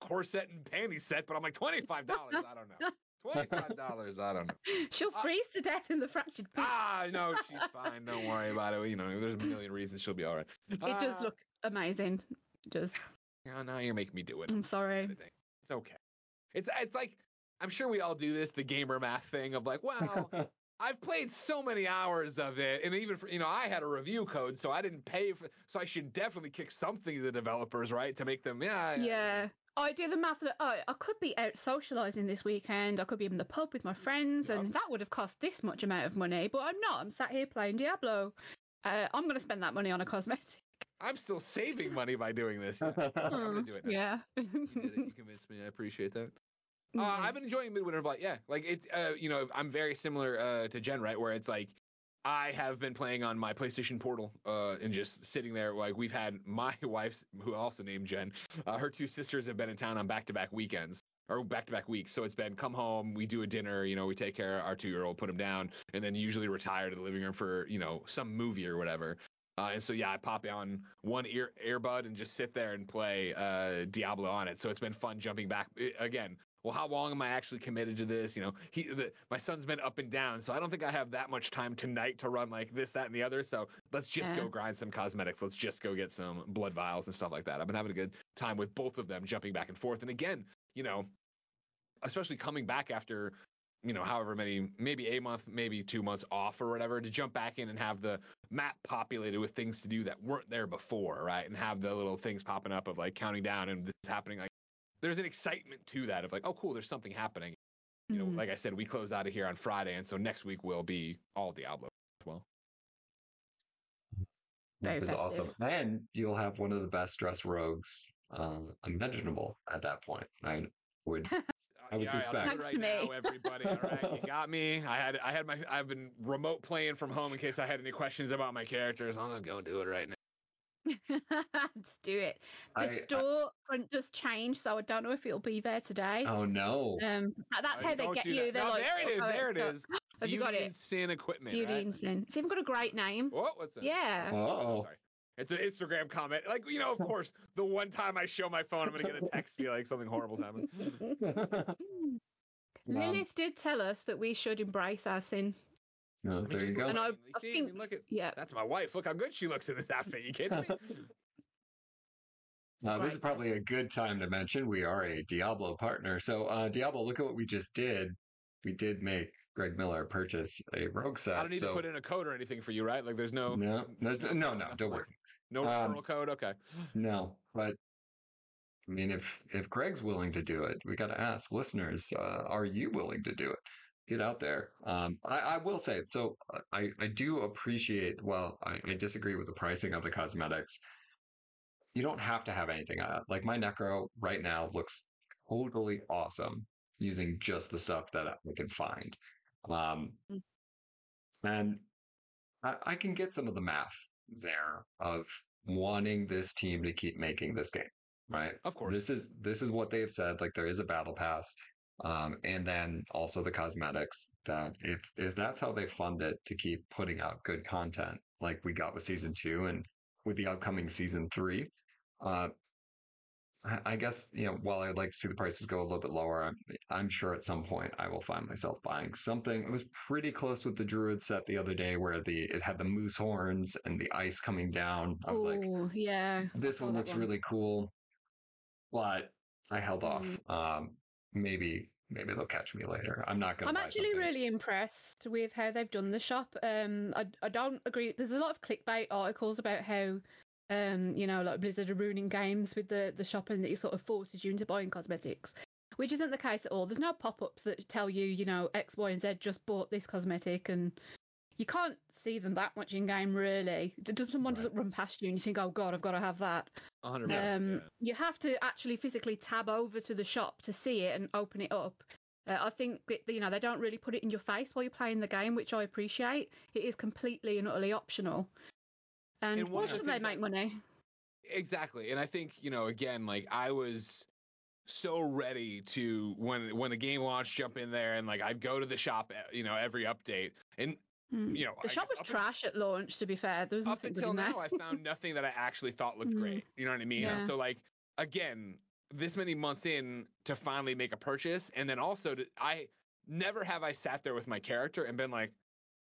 corset and panty set. But I'm like, twenty five dollars. I don't know. Twenty five dollars. I don't know. She'll Uh, freeze to death in the fractured peaks. Ah, no, she's fine. Don't worry about it. You know, there's a million reasons she'll be all right. it does Uh, look amazing. It does. Yeah, now you're making me do it. I'm sorry. It's okay. It's it's like I'm sure we all do this, the gamer math thing of like, wow, I've played so many hours of it, and even for you know, I had a review code, so I didn't pay for, so I should definitely kick something to the developers, right, to make them, yeah, Yeah. I do the math that oh, I could be out socialising this weekend. I could be in the pub with my friends, and that would have cost this much amount of money. But I'm not. I'm sat here playing Diablo. Uh, I'm going to spend that money on a cosmetic. I'm still saving money by doing this. Yeah. I'm gonna do it. Now. Yeah. You. You convinced me. I appreciate that. Uh, I've been enjoying Midwinter Blight. Yeah, like it's uh, you know, I'm very similar uh, to Jen, right? Where it's like I have been playing on my PlayStation Portal uh, and just sitting there. Like we've had my wife's, who also named Jen, uh, her two sisters have been in town on back-to-back weekends or back-to-back weeks. So it's been come home, we do a dinner, you know, we take care of our two-year-old, put him down, and then usually retire to the living room for you know some movie or whatever. Uh, and so yeah, I pop on one ear earbud and just sit there and play uh, Diablo on it. So it's been fun jumping back I- again. Well, how long am I actually committed to this? You know, he, the, my son's been up and down, so I don't think I have that much time tonight to run like this, that, and the other. So let's just Yeah. go grind some cosmetics. Let's just go get some blood vials and stuff like that. I've been having a good time with both of them, jumping back and forth. And again, you know, especially coming back after you know, however many, maybe a month, maybe two months off or whatever, to jump back in and have the map populated with things to do that weren't there before, right? And have the little things popping up of like counting down and this is happening. Like, there's an excitement to that of like, oh, cool, there's something happening. You know, Mhm. like I said, we close out of here on Friday, and so next week will be all Diablo as well. Very is awesome. And you'll have one of the best dressed rogues uh, imaginable at that point. I would I would Yeah, I'll do suspect. it right to now, me. everybody. All right, you got me. I had I had my I've been remote playing from home in case I had any questions about my characters. I'm just gonna do it right now. Let's do it. The I- I- store front does change, so I don't know if it'll be there today. Oh no. Um, that- that's Oh, how they get you. that. They're No, like, there it is. oh, There it is. don't- Have you got Beauty it? and Sin equipment. Beauty right? and Sin. It's even got a great name. What? What's that? Yeah. Uh-oh. Sorry. It's an Instagram comment. Like, you know, of course, the one time I show my phone, I'm going to get a text be like something horrible's happened. Lilith did tell us that we should embrace our sin. No, there just you go. And I- mean, I see, think- mean, look at Yeah. that's my wife. Look how good she looks in this outfit. You kidding me? Now, this is probably a good time to mention we are a Diablo partner. So, uh, Diablo, look at what we just did. We did make Greg Miller purchase a rogue set. I don't need so to put in a code or anything for you, right? Like, there's no no, there's no, no, no, don't worry. no Um, referral code. Okay. No, but I mean, if if Greg's willing to do it, we got to ask listeners: uh, Are you willing to do it? Get out there. Um, I, I will say it. So uh, I I do appreciate. Well, I, I disagree with the pricing of the cosmetics. You don't have to have anything. Uh, like my Necro right now looks totally awesome using just the stuff that I can find. Um, Mm. and I, I can get some of the math there of wanting this team to keep making this game, right? Of course. This is this is what they've said. Like there is a battle pass, um, and then also the cosmetics. That if if that's how they fund it to keep putting out good content, like we got with season two and with the upcoming season three, uh, I- guess you know while I'd like to see the prices go a little bit lower, I'm I'm sure at some point I will find myself buying something. It was pretty close with the Druid set the other day, where the it had the moose horns and the ice coming down. I was like, Oh, yeah. this one looks one. really cool, but I held off. Mm. Um, maybe maybe they'll catch me later. I'm not gonna. I'm buy actually something. really impressed with how they've done the shop. Um, I, I don't agree. There's a lot of clickbait articles about how, um, you know, like Blizzard are ruining games with the the shop and that it sort of forces you into buying cosmetics, which isn't the case at all. There's no pop-ups that tell you, you know, X, Y, and Z just bought this cosmetic, and you can't see them that much in game really. Does someone Right. doesn't run past you and you think, oh god, I've got to have that. 100. Um, you have to actually physically tab over to the shop to see it and open it up. Uh, I think that, you know they don't really put it in your face while you're playing the game, which I appreciate. It is completely and utterly optional. And, And why should they make money? Exactly. And I think, you know, again, like I was so ready to when when the game launched jump in there and like I'd go to the shop, uh, you know, every update. And Hmm. you know, the I shop was up un- trash at launch. To be fair, there was up nothing good until now I found nothing that I actually thought looked Mm. great. You know what I mean? Yeah. So like again, this many months in to finally make a purchase and then also to I never have I sat there with my character and been like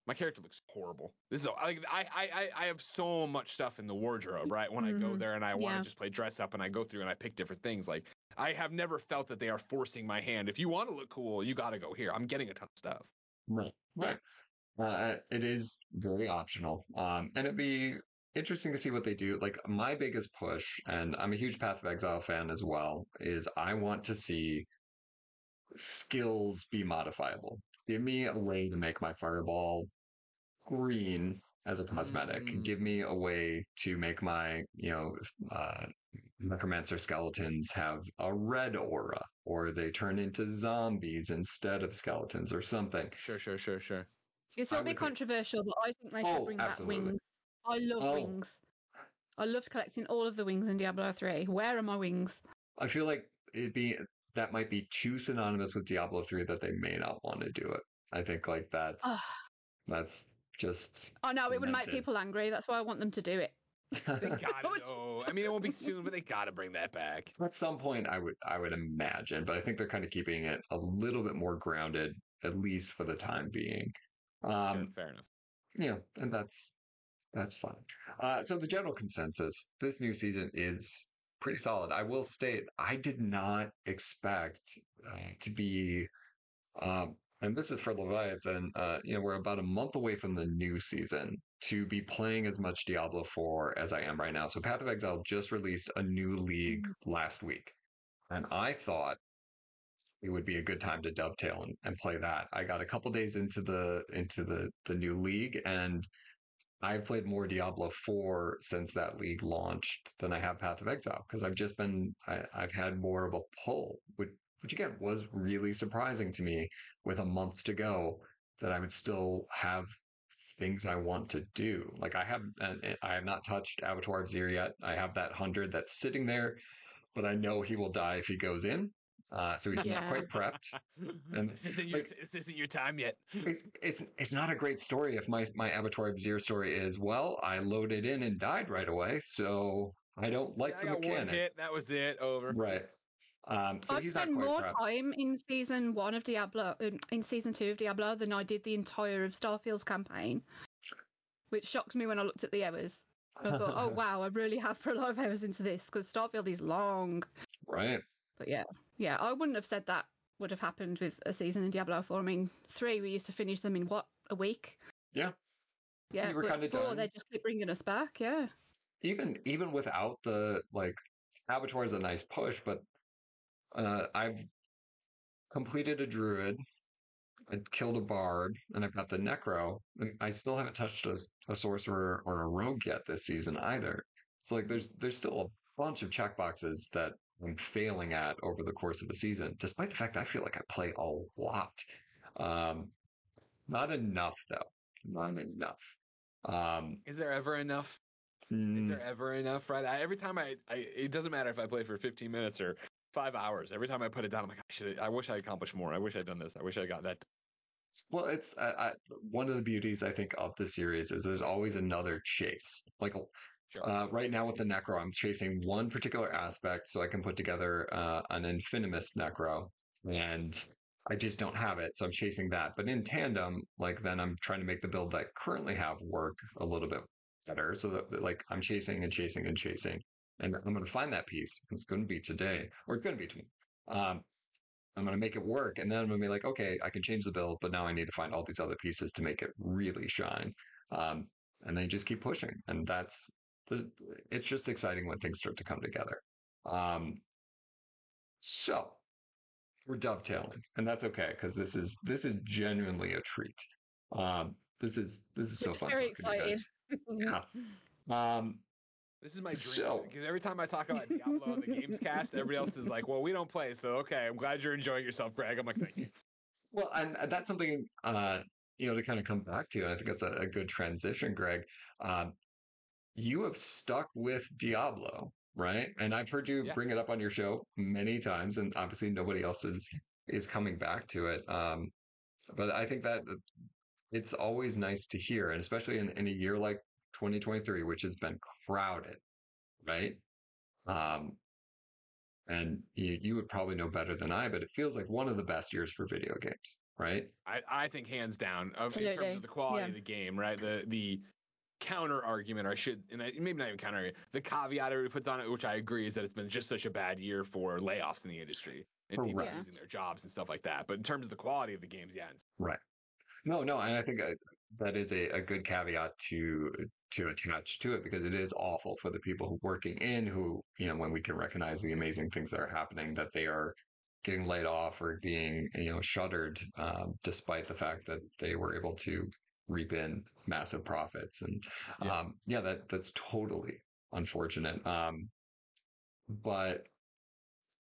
my character looks horrible. This is like I I I- I have so much stuff in the wardrobe, right? When I go Mhm. there and I want to Yeah. just play dress up and I go through and I pick different things. Like I have never felt that they are forcing my hand. If you want to look cool, you got to go here. I'm getting a ton of stuff. Right. Yeah. Right. Uh, it is very optional. Um, and it'd be interesting to see what they do. Like my biggest push, and I'm a huge Path of Exile fan as well, is I want to see skills be modifiable. Give me a way to make my fireball green as a cosmetic. Mm. Give me a way to make my, you know, uh, necromancer skeletons have a red aura, or they turn into zombies instead of skeletons, or something. Sure, sure, sure, sure. It's I a bit would think- controversial, but I think they should Oh, bring absolutely. back wings. I love Oh. wings. I loved collecting all of the wings in Diablo 3. Where are my wings? I feel like it'd be that might be too synonymous with Diablo 3 that they may not want to do it. I think like that's Ugh. that's just I know it would make people angry. That's why I want them to do it. They gotta know. I mean, it won't be soon, but they gotta bring that back. At some point, I would I would imagine, but I think they're kind of keeping it a little bit more grounded, at least for the time being. Sure, Um, fair enough. yeah, and that's that's fine. Uh, so the general consensus this new season is pretty solid. I will state I did not expect uh, to be, um, and this is for Leviathan. Uh, you know, we're about a month away from the new season to be playing as much Diablo 4 as I am right now. So Path of Exile just released a new league last week, and I thought it would be a good time to dovetail and, and play that. I got a couple days into the into the the new league and I've played more Diablo 4 since that league launched than I have Path of Exile because I've just been I, I've had more of a pull, which which again was really surprising to me with a month to go that I would still have things I want to do. Like I have I have not touched Abattoir of Zir yet. I have that hundred that's sitting there, but I know he will die if he goes in. Uh, so he's not quite prepped. And this isn't your like- this isn't your time yet. It's, it's it's not a great story if my my of Zir story is well, I loaded in and died right away, so I don't like I the got one mechanic. hit. That was it. Over. Right. Um, so I he's not spent more prepped. time in season one of Diablo, in, in season two of Diablo, than I did the entire of Starfield's campaign, which shocked me when I looked at the hours. I thought, oh wow, I really have put a lot of hours into this because Starfield is long. Right. But yeah, yeah, I wouldn't have said that would have happened with a season in Diablo 4. I mean, three, we used to finish them in what, a week? Yeah. Yeah, You were kinda four, done. they just keep bringing us back, yeah. Even even without the like, Abattoir is a nice push, but uh, I've completed a druid, I killed a bard, and I've got the necro. And I still haven't touched a, a sorcerer or a rogue yet this season either. So like, there's there's still a bunch of checkboxes that I'm failing at over the course of a season, despite the fact that I feel like I play a lot. Um, not enough though. Not enough. Um, Is there ever enough? Is mm, there ever enough? Right. I, every time I, I, it doesn't matter if I play for 15 minutes or five hours. Every time I put it down, I'm like, I should. I wish I accomplished more. I wish I'd done this. I wish I got that. Well, it's I, I, one of the beauties I think of the series is there's always another chase. Like Sure. uh, right now with the Necro, I'm chasing one particular aspect so I can put together uh, an Infinimist Necro, and I just don't have it, so I'm chasing that. But in tandem, like then I'm trying to make the build that I currently have work a little bit better, so that like I'm chasing and chasing and chasing, and I'm going to find that piece. It's going to be today, or it's going to be tomorrow. Um, I'm going to make it work. And then I'm going to be like, okay, I can change the build, but now I need to find all these other pieces to make it really shine. Um, and they just keep pushing. And that's, it's just exciting when things start to come together. Um, so we're dovetailing and that's okay. Cause this is, this is genuinely a treat. Um, this is, this is so It's fun. very talking to you guys. Yeah. Um, This is my dream So- because every time I talk about Diablo on the Games Cast, everybody else is like, "Well, we don't play, so okay." I'm glad you're enjoying yourself, Greg. I'm like, "Thank you." Well, and and that's something uh, you know to kind of come back to, and I think that's a, a good transition, Greg. Um, you have stuck with Diablo, right? And I've heard you Yeah. bring it up on your show many times, and obviously nobody else is is coming back to it. Um, but I think that it's always nice to hear, and especially in, in a year like 2023, which has been crowded, right? Um, and you, you would probably know better than I, but it feels like one of the best years for video games, right? I, I think hands down of, in terms Absolutely. of the quality Yeah. of the game, right? The the counter argument, or I should, and I, maybe not even counter argument, the caveat everybody puts on it, which I agree, is that it's been just such a bad year for layoffs in the industry and people losing their jobs and stuff like that. But in terms of the quality of the games, yeah, Right. No, no, and I think uh, that is a, a good caveat to to attach to it because it is awful for the people working in who you know when we can recognize the amazing things that are happening that they are getting laid off or being you know shuttered um, despite the fact that they were able to reap in massive profits. And Yeah. um, yeah that that's totally unfortunate. Um, but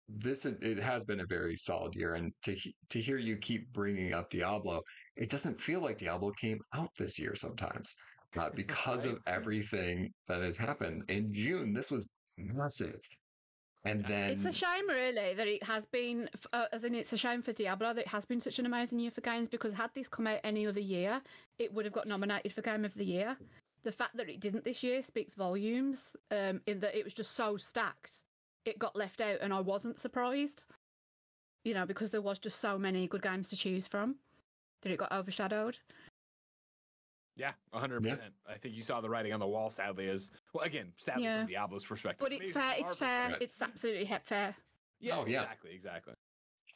this it has been a very solid year. And to to hear you keep bringing up Diablo it doesn't feel like Diablo came out this year sometimes uh, because of everything that has happened. In June this was massive and then It's a shame, really, that it has been, uh, as in, it's a shame for Diablo that it has been such an amazing year for games because had this come out any other year, it would have got nominated for Game of the Year. The fact that it didn't this year speaks volumes, um, in that it was just so stacked. It got left out, and I wasn't surprised, you know, because there was just so many good games to choose from that it got overshadowed. Yeah, 100. percent I think you saw the writing on the wall. Sadly, as well, again, sadly Yeah. from Diablo's perspective, But it's Amazing fair, it's fair, Right. it's absolutely fair. Yeah, Oh, yeah. exactly, exactly.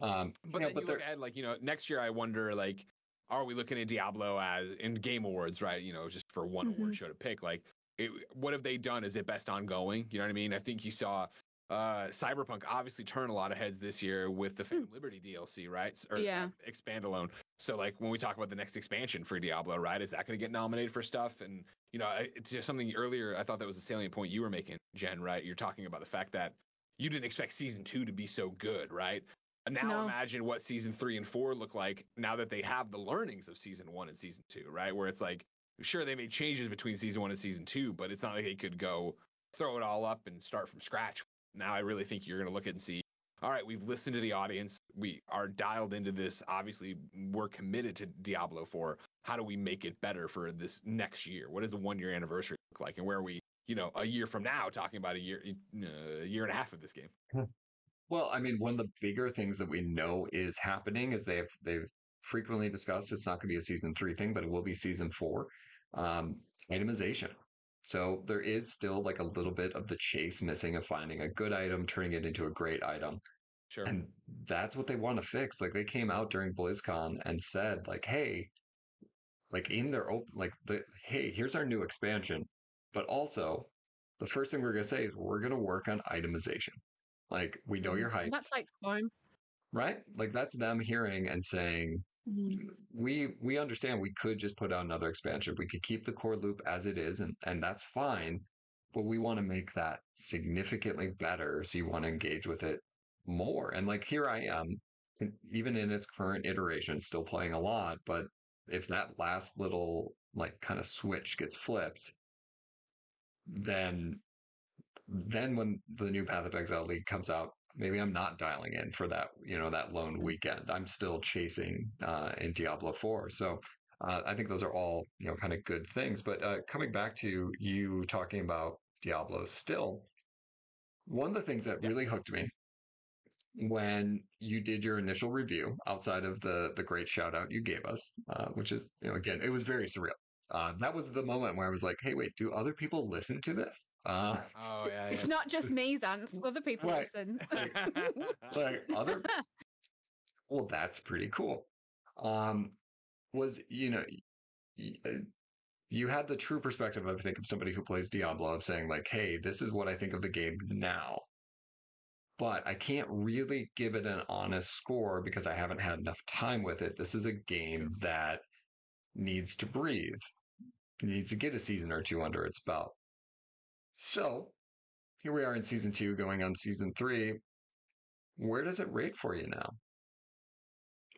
um, But yeah, then but you look there- ahead, like you know, next year I wonder, like, are we looking at Diablo as in Game Awards, right? You know, just for one award Mhm. show to pick, like, it, what have they done? Is it best ongoing? You know what I mean? I think you saw uh, Cyberpunk obviously turned a lot of heads this year with the Phantom Liberty DLC, right? Or Yeah. uh, expand alone. So like when we talk about the next expansion for Diablo, right? Is that going to get nominated for stuff? And you know, I- it's just something earlier. I thought that was a salient point you were making, Jen. Right? You're talking about the fact that you didn't expect season two to be so good, right? Now No. imagine what season three and four look like now that they have the learnings of season one and season two, right? Where it's like, sure, they made changes between season one and season two, but it's not like they could go throw it all up and start from scratch. Now I really think you're going to look at and see all right, we've listened to the audience. We are dialed into this. Obviously, we're committed to Diablo 4. How do we make it better for this next year? What does the one year anniversary look like? And where are we, you know, a year from now talking about a year, uh, a year and a half of this game? Well, I mean, one of the bigger things that we know is happening is they've they've frequently discussed it's not going to be a season three thing, but it will be season four. Um, itemization. So there is still like a little bit of the chase missing of finding a good item, turning it into a great item. Sure. And that's what they want to fix. Like they came out during BlizzCon and said, like, hey, like in their open, like the hey, here's our new expansion, but also the first thing we're gonna say is we're gonna work on itemization. Like we know mm-hmm. you're hyped, That takes time. Right? Like that's them hearing and saying, Mm. we we understand we could just put out another expansion. We could keep the core loop as it is, and and that's fine. But we want to make that significantly better, so you want to engage with it more. And like here I am, even in its current iteration, still playing a lot. But if that last little like kind of switch gets flipped, then then when the new Path of Exile League comes out, maybe I'm not dialing in for that, you know, that lone weekend. I'm still chasing uh, in Diablo 4. So uh, I think those are all, you know, kind of good things. But uh, coming back to you talking about Diablo still, one of the things that Yeah. really hooked me when you did your initial review outside of the the great shout out you gave us, uh, which is, you know, again, it was very surreal. Uh, that was the moment where I was like, hey, wait, do other people listen to this? Uh, oh yeah. It's not just me, Zan. Other people Right. listen. like other well that's pretty cool um was you know uh, you had the true perspective of I think of somebody who plays diablo of saying like hey this is what i think of the game now but i can't really give it an honest score because i haven't had enough time with it this is a game that needs to breathe it needs to get a season or two under its belt so here we are in season two going on season three where does it rate for you now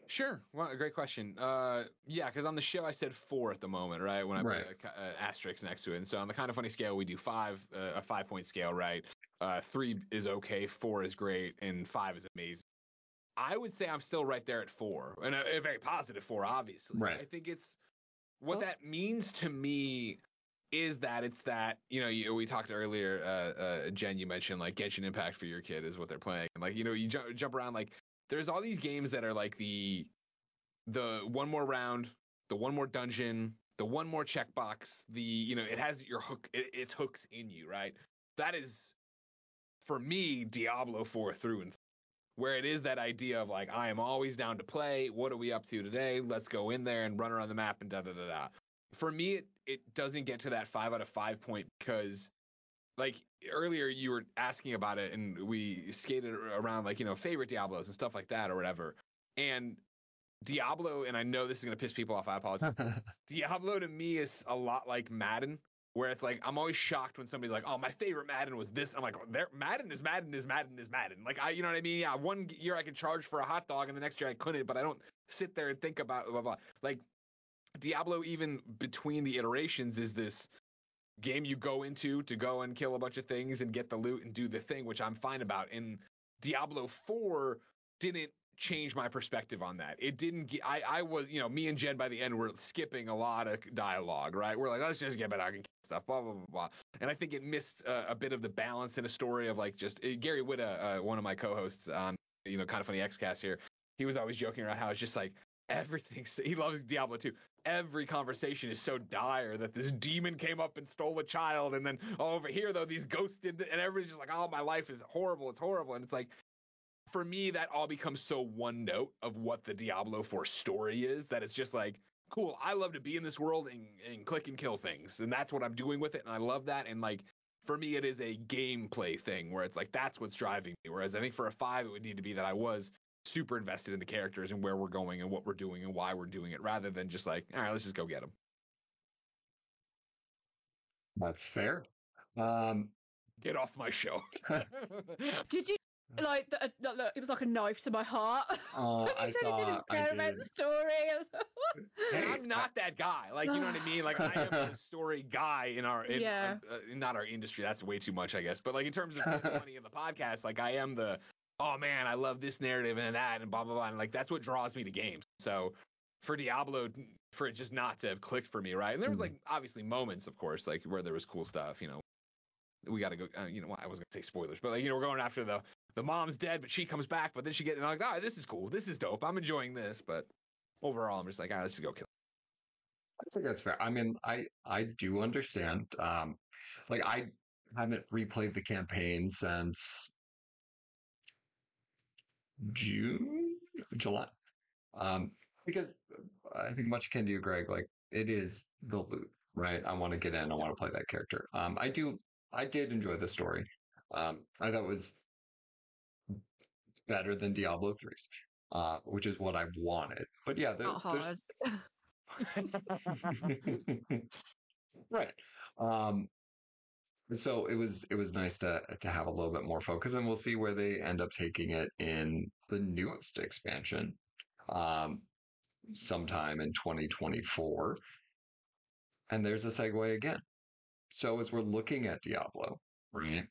Sure. Well, a great question. Uh, yeah, because on the show I said four at the moment, right? When I Right. put uh, asterisk next to it. And so on the kind of funny scale, we do five, uh, a five point scale, right? Uh, three is okay, four is great, and five is amazing. I would say I'm still right there at four, and a, a very positive four, obviously. Right. I think it's what Cool. that means to me is that it's that you know you, we talked earlier, uh, uh, Jen. You mentioned like Genshin Impact for your kid is what they're playing, and like you know you jump jump around like there's all these games that are like the the one more round, the one more dungeon, the one more checkbox, the you know it has your hook, it, it's hooks in you, right? That is for me Diablo 4 through and through, where it is that idea of like I am always down to play. What are we up to today? Let's go in there and run around the map and da da da da. For me, it it doesn't get to that five out of five point because like earlier you were asking about it and we skated around like you know favorite diablos and stuff like that or whatever and diablo and i know this is going to piss people off i apologize diablo to me is a lot like madden where it's like i'm always shocked when somebody's like oh my favorite madden was this. I'm like oh, there madden is madden is madden is madden. Like i you know what i mean? Yeah one year i could charge for a hot dog and the next year i couldn't but i don't sit there and think about blah blah like diablo even between the iterations is this game you go into to go and kill a bunch of things and get the loot and do the thing, which I'm fine about. And Diablo 4 didn't change my perspective on that. It didn't get, I, I was, you know, me and Jen by the end were skipping a lot of dialogue, right? We're like, let's just get back and stuff, blah, blah, blah, blah. And I think it missed uh, a bit of the balance in a story of like just, uh, Gary Whitta, uh, one of my co hosts on, you know, kind of funny Xcast here, he was always joking around how it's just like, everything, he loves Diablo 2 every conversation is so dire that this demon came up and stole a child, and then oh, over here though these ghosts did, and everybody's just like, oh, my life is horrible, it's horrible, and it's like, for me that all becomes so one note of what the Diablo 4 story is that it's just like, cool, I love to be in this world and, and click and kill things, and that's what I'm doing with it, and I love that, and like. For me, it is a gameplay thing where it's like that's what's driving me. Whereas I think for a five, it would need to be that I was super invested in the characters and where we're going and what we're doing and why we're doing it rather than just like all right let's just go get them That's fair. Um, get off my show Did you like the, uh, look, look, it was like a knife to my heart. uh, when I said saw. he didn't I care about did. the story. I was like, And Hey, i'm not that guy like you know what i mean like i am the story guy in our in, Yeah. uh, uh, not our industry that's way too much i guess but like in terms of making money in the podcast like i am the oh man, I love this narrative and that and blah blah blah. And like that's what draws me to games. So for Diablo, for it just not to have clicked for me, right? And there was Mhm. like obviously moments, of course, like where there was cool stuff. You know, we got to go. Uh, you know, I was gonna say spoilers, but like you know, we're going after the the mom's dead, but she comes back, but then she get and I'm like, oh, this is cool, this is dope, I'm enjoying this. But overall, I'm just like, ah, let's just go kill. I think that's fair. I mean, I I do understand. Um, like I haven't replayed the campaign since June, July. Um, because I think much akin to you, Greg, like it is the loot, right? I want to get in. I want to play that character. Um, I do. I did enjoy the story. Um, I thought it was better than Diablo 3's, uh, which is what I wanted. But yeah, there, there's right. Um, so it was it was nice to to have a little bit more focus, and we'll see where they end up taking it in the newest expansion, um, sometime in 2024. And there's a segue again. So as we're looking at Diablo, right,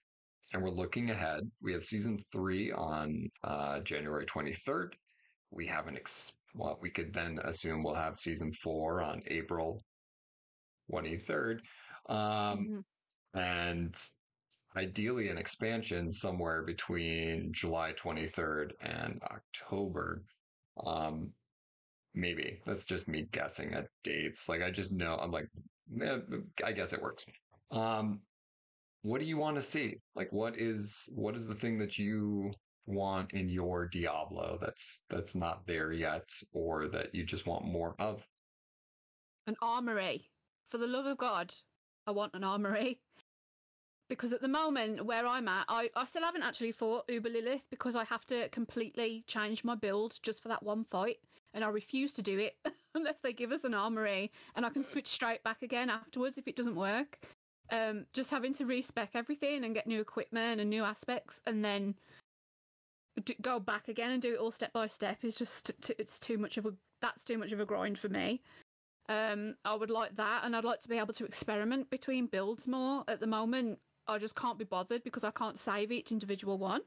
and we're looking ahead, we have season three on uh, January 23rd. We have an ex- well, we could then assume we'll have season four on April 23rd. Um, Mhm. and ideally an expansion somewhere between July 23rd and October. Um, maybe that's just me guessing at dates. Like I just know I'm like, eh, I guess it works. Um, what do you want to see? Like, what is what is the thing that you want in your Diablo that's that's not there yet, or that you just want more of? An armory. For the love of God, I want an armory. Because at the moment where I'm at, I, I still haven't actually fought Uber Lilith because I have to completely change my build just for that one fight. And I refuse to do it unless they give us an armory and I can switch straight back again afterwards if it doesn't work. Um, just having to respec everything and get new equipment and new aspects and then d- go back again and do it all step by step is just t- it's too much of a that's too much of a grind for me. Um, I would like that, and I'd like to be able to experiment between builds more. At the moment, I just can't be bothered because I can't save each individual one,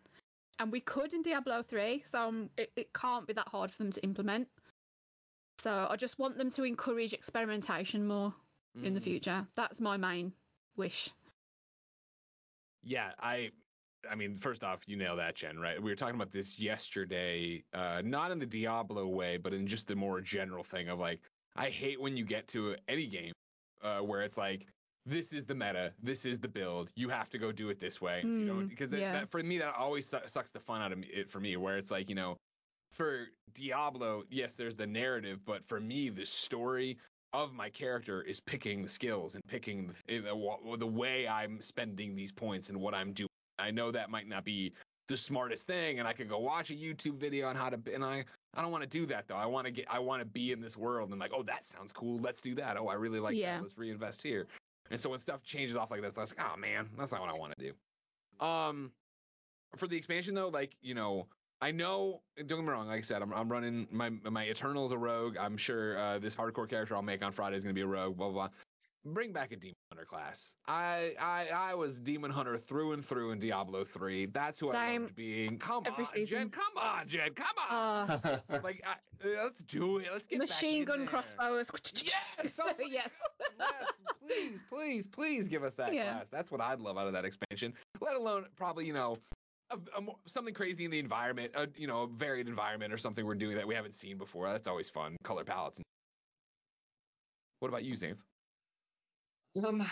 and we could in Diablo three, so um, it, it can't be that hard for them to implement. So I just want them to encourage experimentation more in the Mm. future. That's my main wish. Yeah, I I mean, first off, you nail that, Jen, right? We were talking about this yesterday, uh, not in the Diablo way, but in just the more general thing of like, I hate when you get to any game uh, where it's like, this is the meta, this is the build, you have to go do it this way. If you Mm, because yeah. that, for me, that always su- sucks the fun out of it for me, where it's like, you know, for Diablo, yes, there's the narrative, but for me, the story of my character is picking the skills and picking the, the, way I'm spending these points and what I'm doing. I know that might not be the smartest thing, and I could go watch a YouTube video on how to. And I, I don't want to do that though. I want to get, I want to be in this world and like, oh, that sounds cool. Let's do that. Oh, I really like Yeah. that. Let's reinvest here. And so when stuff changes off like this, I was like, oh man, that's not what I want to do. Um, for the expansion though, like you know, I know. Don't get me wrong. Like I said, I'm, I'm running my my Eternal's a rogue. I'm sure uh, this hardcore character I'll make on Friday is gonna be a rogue. Blah blah. blah. Bring back a demon hunter class. I I I was demon hunter through and through in Diablo 3. That's who I Same. loved being. Come Every on, Jen. Come on, Jen. Come on. Uh, like I, let's do it. Let's get back machine in gun there. crossbows. Yes. Oh yes. yes, please, please, please give us that Yeah. class. That's what I'd love out of that expansion. Let alone probably, you know, a, a something crazy in the environment, a, you know, a varied environment or something we're doing that we haven't seen before. That's always fun. Color palettes. What about you, Zane? Um,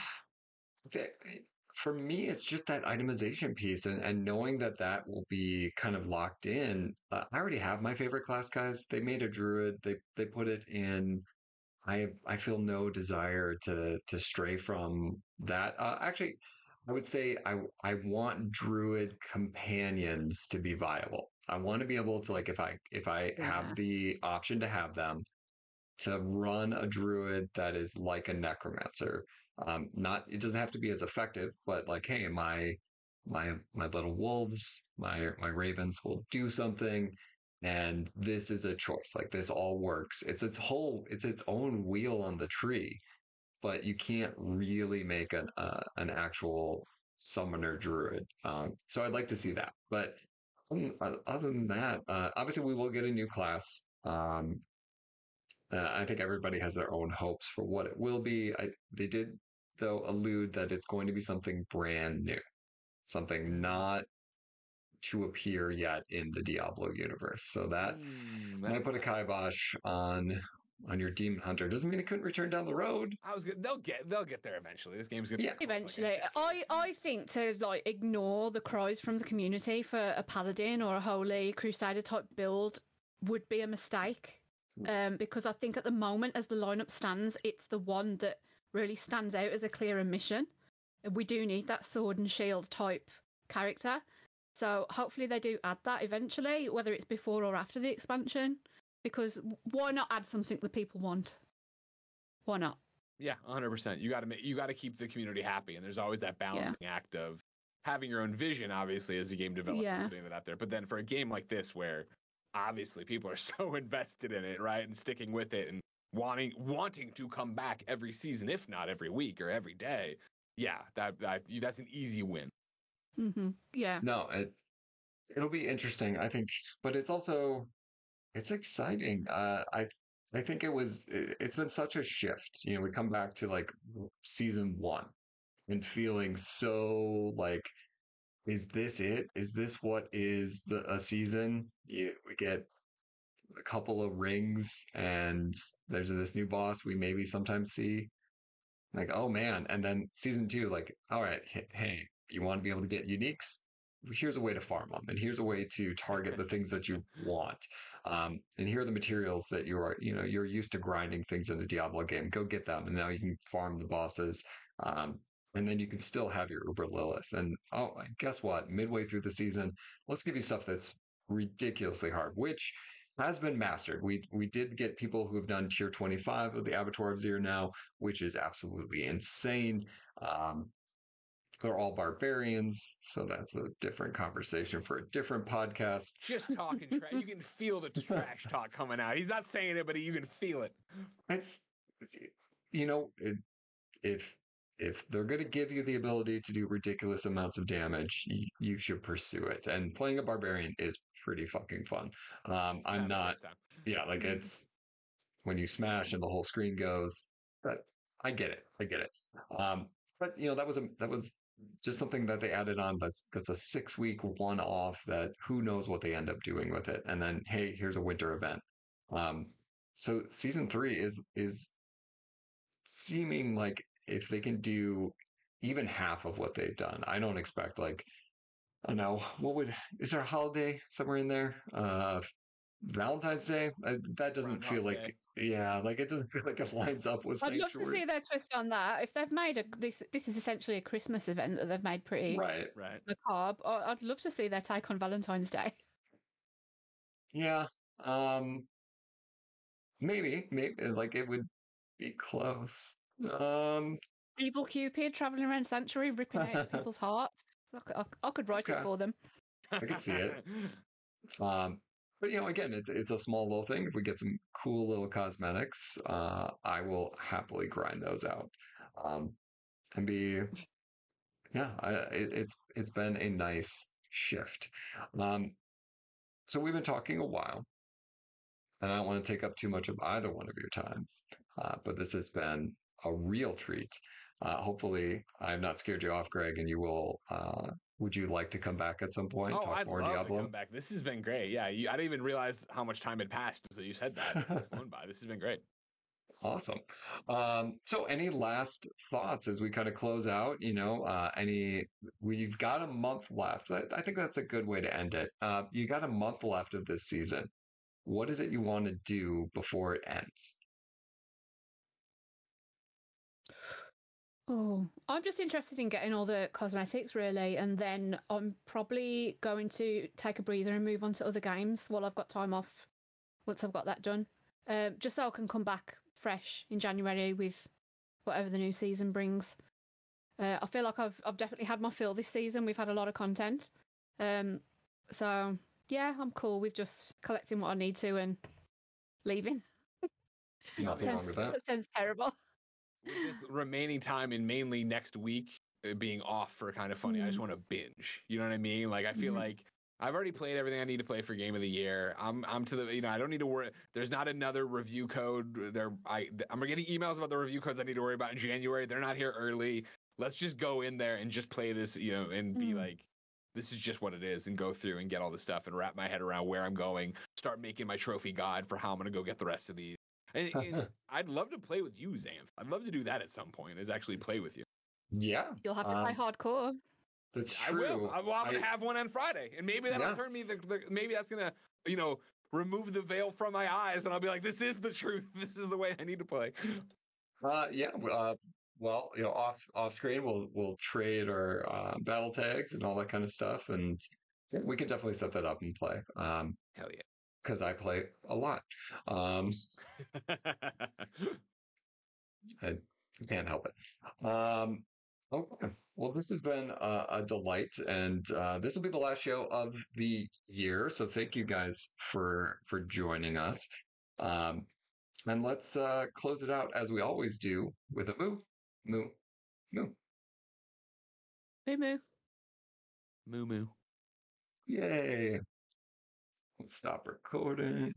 for me, it's just that itemization piece and, and knowing that that will be kind of locked in. Uh, I already have my favorite class guys. They made a druid. They they put it in. I I feel no desire to to stray from that. Uh, actually, I would say I I want druid companions to be viable. I want to be able to like if I if I Yeah. have the option to have them to run a druid that is like a necromancer. Um, not it doesn't have to be as effective, but like, hey, my my my little wolves, my my ravens will do something, and this is a choice. Like this all works. It's its whole it's its own wheel on the tree, but you can't really make an uh, an actual summoner druid. Um, so I'd like to see that, but Um, Other than that, uh, obviously we will get a new class. Um, uh, I think everybody has their own hopes for what it will be. I, they did, though, allude that it's going to be something brand new, something not to appear yet in the Diablo universe. So that Mm, might put a kibosh on on your demon hunter. Doesn't mean it couldn't return down the road. I was good. They'll get they'll get there eventually. This game's gonna Yeah. take, Eventually, decade. I I think to like ignore the cries from the community for a paladin or a holy crusader type build would be a mistake. Um, because I think at the moment, as the lineup stands, it's the one that really stands out as a clearer mission. We do need that sword and shield type character. So hopefully they do add that eventually, whether it's before or after the expansion. Because why not add something that people want? Why not? Yeah, 100%. You got to make you got to keep the community happy and there's always that balancing act of having your own vision obviously as a game developer Yeah. putting that out there. But then for a game like this where obviously people are so invested in it, right? And sticking with it and wanting wanting to come back every season if not every week or every day. Yeah, that, that that's an easy win. hmm Yeah. No, it it'll be interesting, I think, but it's also it's exciting. Uh, I I think it was it, it's been such a shift. You know, we come back to like season one and feeling so like, is this it? Is this what is the a season? You, we get a couple of rings and there's this new boss we maybe sometimes see. Like, oh man. And then season two, like, all right, hey, hey you want to be able to get uniques? Here's a way to farm them, and here's a way to target the things that you want. Um, and here are the materials that you are, you know, you're used to grinding things in a Diablo game. Go get them, and now you can farm the bosses. Um, and then you can still have your Uber Lilith. And oh, guess what? Midway through the season, let's give you stuff that's ridiculously hard, which has been mastered. We we did get people who have done tier 25 of the Abattoir of Zir now, which is absolutely insane. Um, they're all barbarians, so that's a different conversation for a different podcast. Just talking trash. You can feel the trash talk coming out. He's not saying it, but you can feel it. It's, you know, it, if if they're going to give you the ability to do ridiculous amounts of damage, you, you should pursue it. And playing a barbarian is pretty fucking fun. Um, I'm not, yeah, like it's when you smash and the whole screen goes. But I get it, I get it. Um, but you know, that was a that was just something that they added on. That's that's a six week one off. That who knows what they end up doing with it. And then hey, here's a winter event. Um, so season three is is seeming like if they can do even half of what they've done, I don't expect like I don't know what would is there a holiday somewhere in there? Uh, Valentine's Day. Uh, that doesn't feel Groundhog like yeah, like it doesn't feel like it lines up with I'd love to see their twist on that. If they've made a this this is essentially a Christmas event that they've made pretty Right. Right. macabre. I- I'd love to see their take on Valentine's Day. Yeah. Um. Maybe. Maybe like it would be close. Um. Evil Cupid traveling around Sanctuary, ripping out people's hearts. I could, I, I could write Okay. it for them. I could see it. Um, but you know, again, it's it's a small little thing. If we get some cool little cosmetics, uh, I will happily grind those out. Um, and be, yeah, I, it, it's it's been a nice shift. Um, so we've been talking a while, and I don't want to take up too much of either one of your time, uh, but this has been a real treat. Uh, hopefully, I've not scared you off, Greg, and you will. Uh, would you like to come back at some point? Oh, talk I'd more love Diablo? to come back. This has been great. Yeah, you, I didn't even realize how much time had passed until you said that. This has flown by. This has been great. Awesome. Um, so any last thoughts as we kind of close out? You know, uh, any, we've got a month left. I, I think that's a good way to end it. Uh, you got a month left of this season. What is it you want to do before it ends? Oh, I'm just interested in getting all the cosmetics really, and then I'm probably going to take a breather and move on to other games while I've got time off. Once I've got that done, um, just so I can come back fresh in January with whatever the new season brings. Uh, I feel like I've I've definitely had my fill this season. We've had a lot of content, um, so yeah, I'm cool with just collecting what I need to and leaving. Nothing wrong sounds, with that. sounds terrible. This remaining time and mainly next week uh, being off for Kinda Funny, I just Mhm. want to binge. You know what I mean? Like I feel Mhm. like I've already played everything I need to play for game of the year. I'm I'm to the you know I don't need to worry. There's not another review code. There I I'm getting emails about the review codes I need to worry about in January. They're not here early. Let's just go in there and just play this you know and be Mm. like this is just what it is and go through and get all the stuff and wrap my head around where I'm going. Start making my trophy guide for how I'm gonna go get the rest of these. And, and I'd love to play with you, Xanth. I'd love to do that at some point. Is actually play with you. Yeah, You'll have to play Um, hardcore. that's I true. will. I, well, I'm gonna I- have one on Friday, and maybe that'll Yeah. turn me. The, the maybe that's gonna you know remove the veil from my eyes, and I'll be like, this is the truth. This is the way I need to play. Uh, yeah. Uh, well, you know, off off screen, we'll we'll trade our uh, battle tags and all that kind of stuff, and we can definitely set that up and play. Um, Hell yeah. Because I play a lot. Um, I can't help it. Um, okay. Well, this has been a, a delight, and uh, this will be the last show of the year. So thank you guys for for joining us. Um, and let's uh, close it out as we always do with a moo, moo, moo. Moo moo. Moo moo. Yay! Let's stop recording.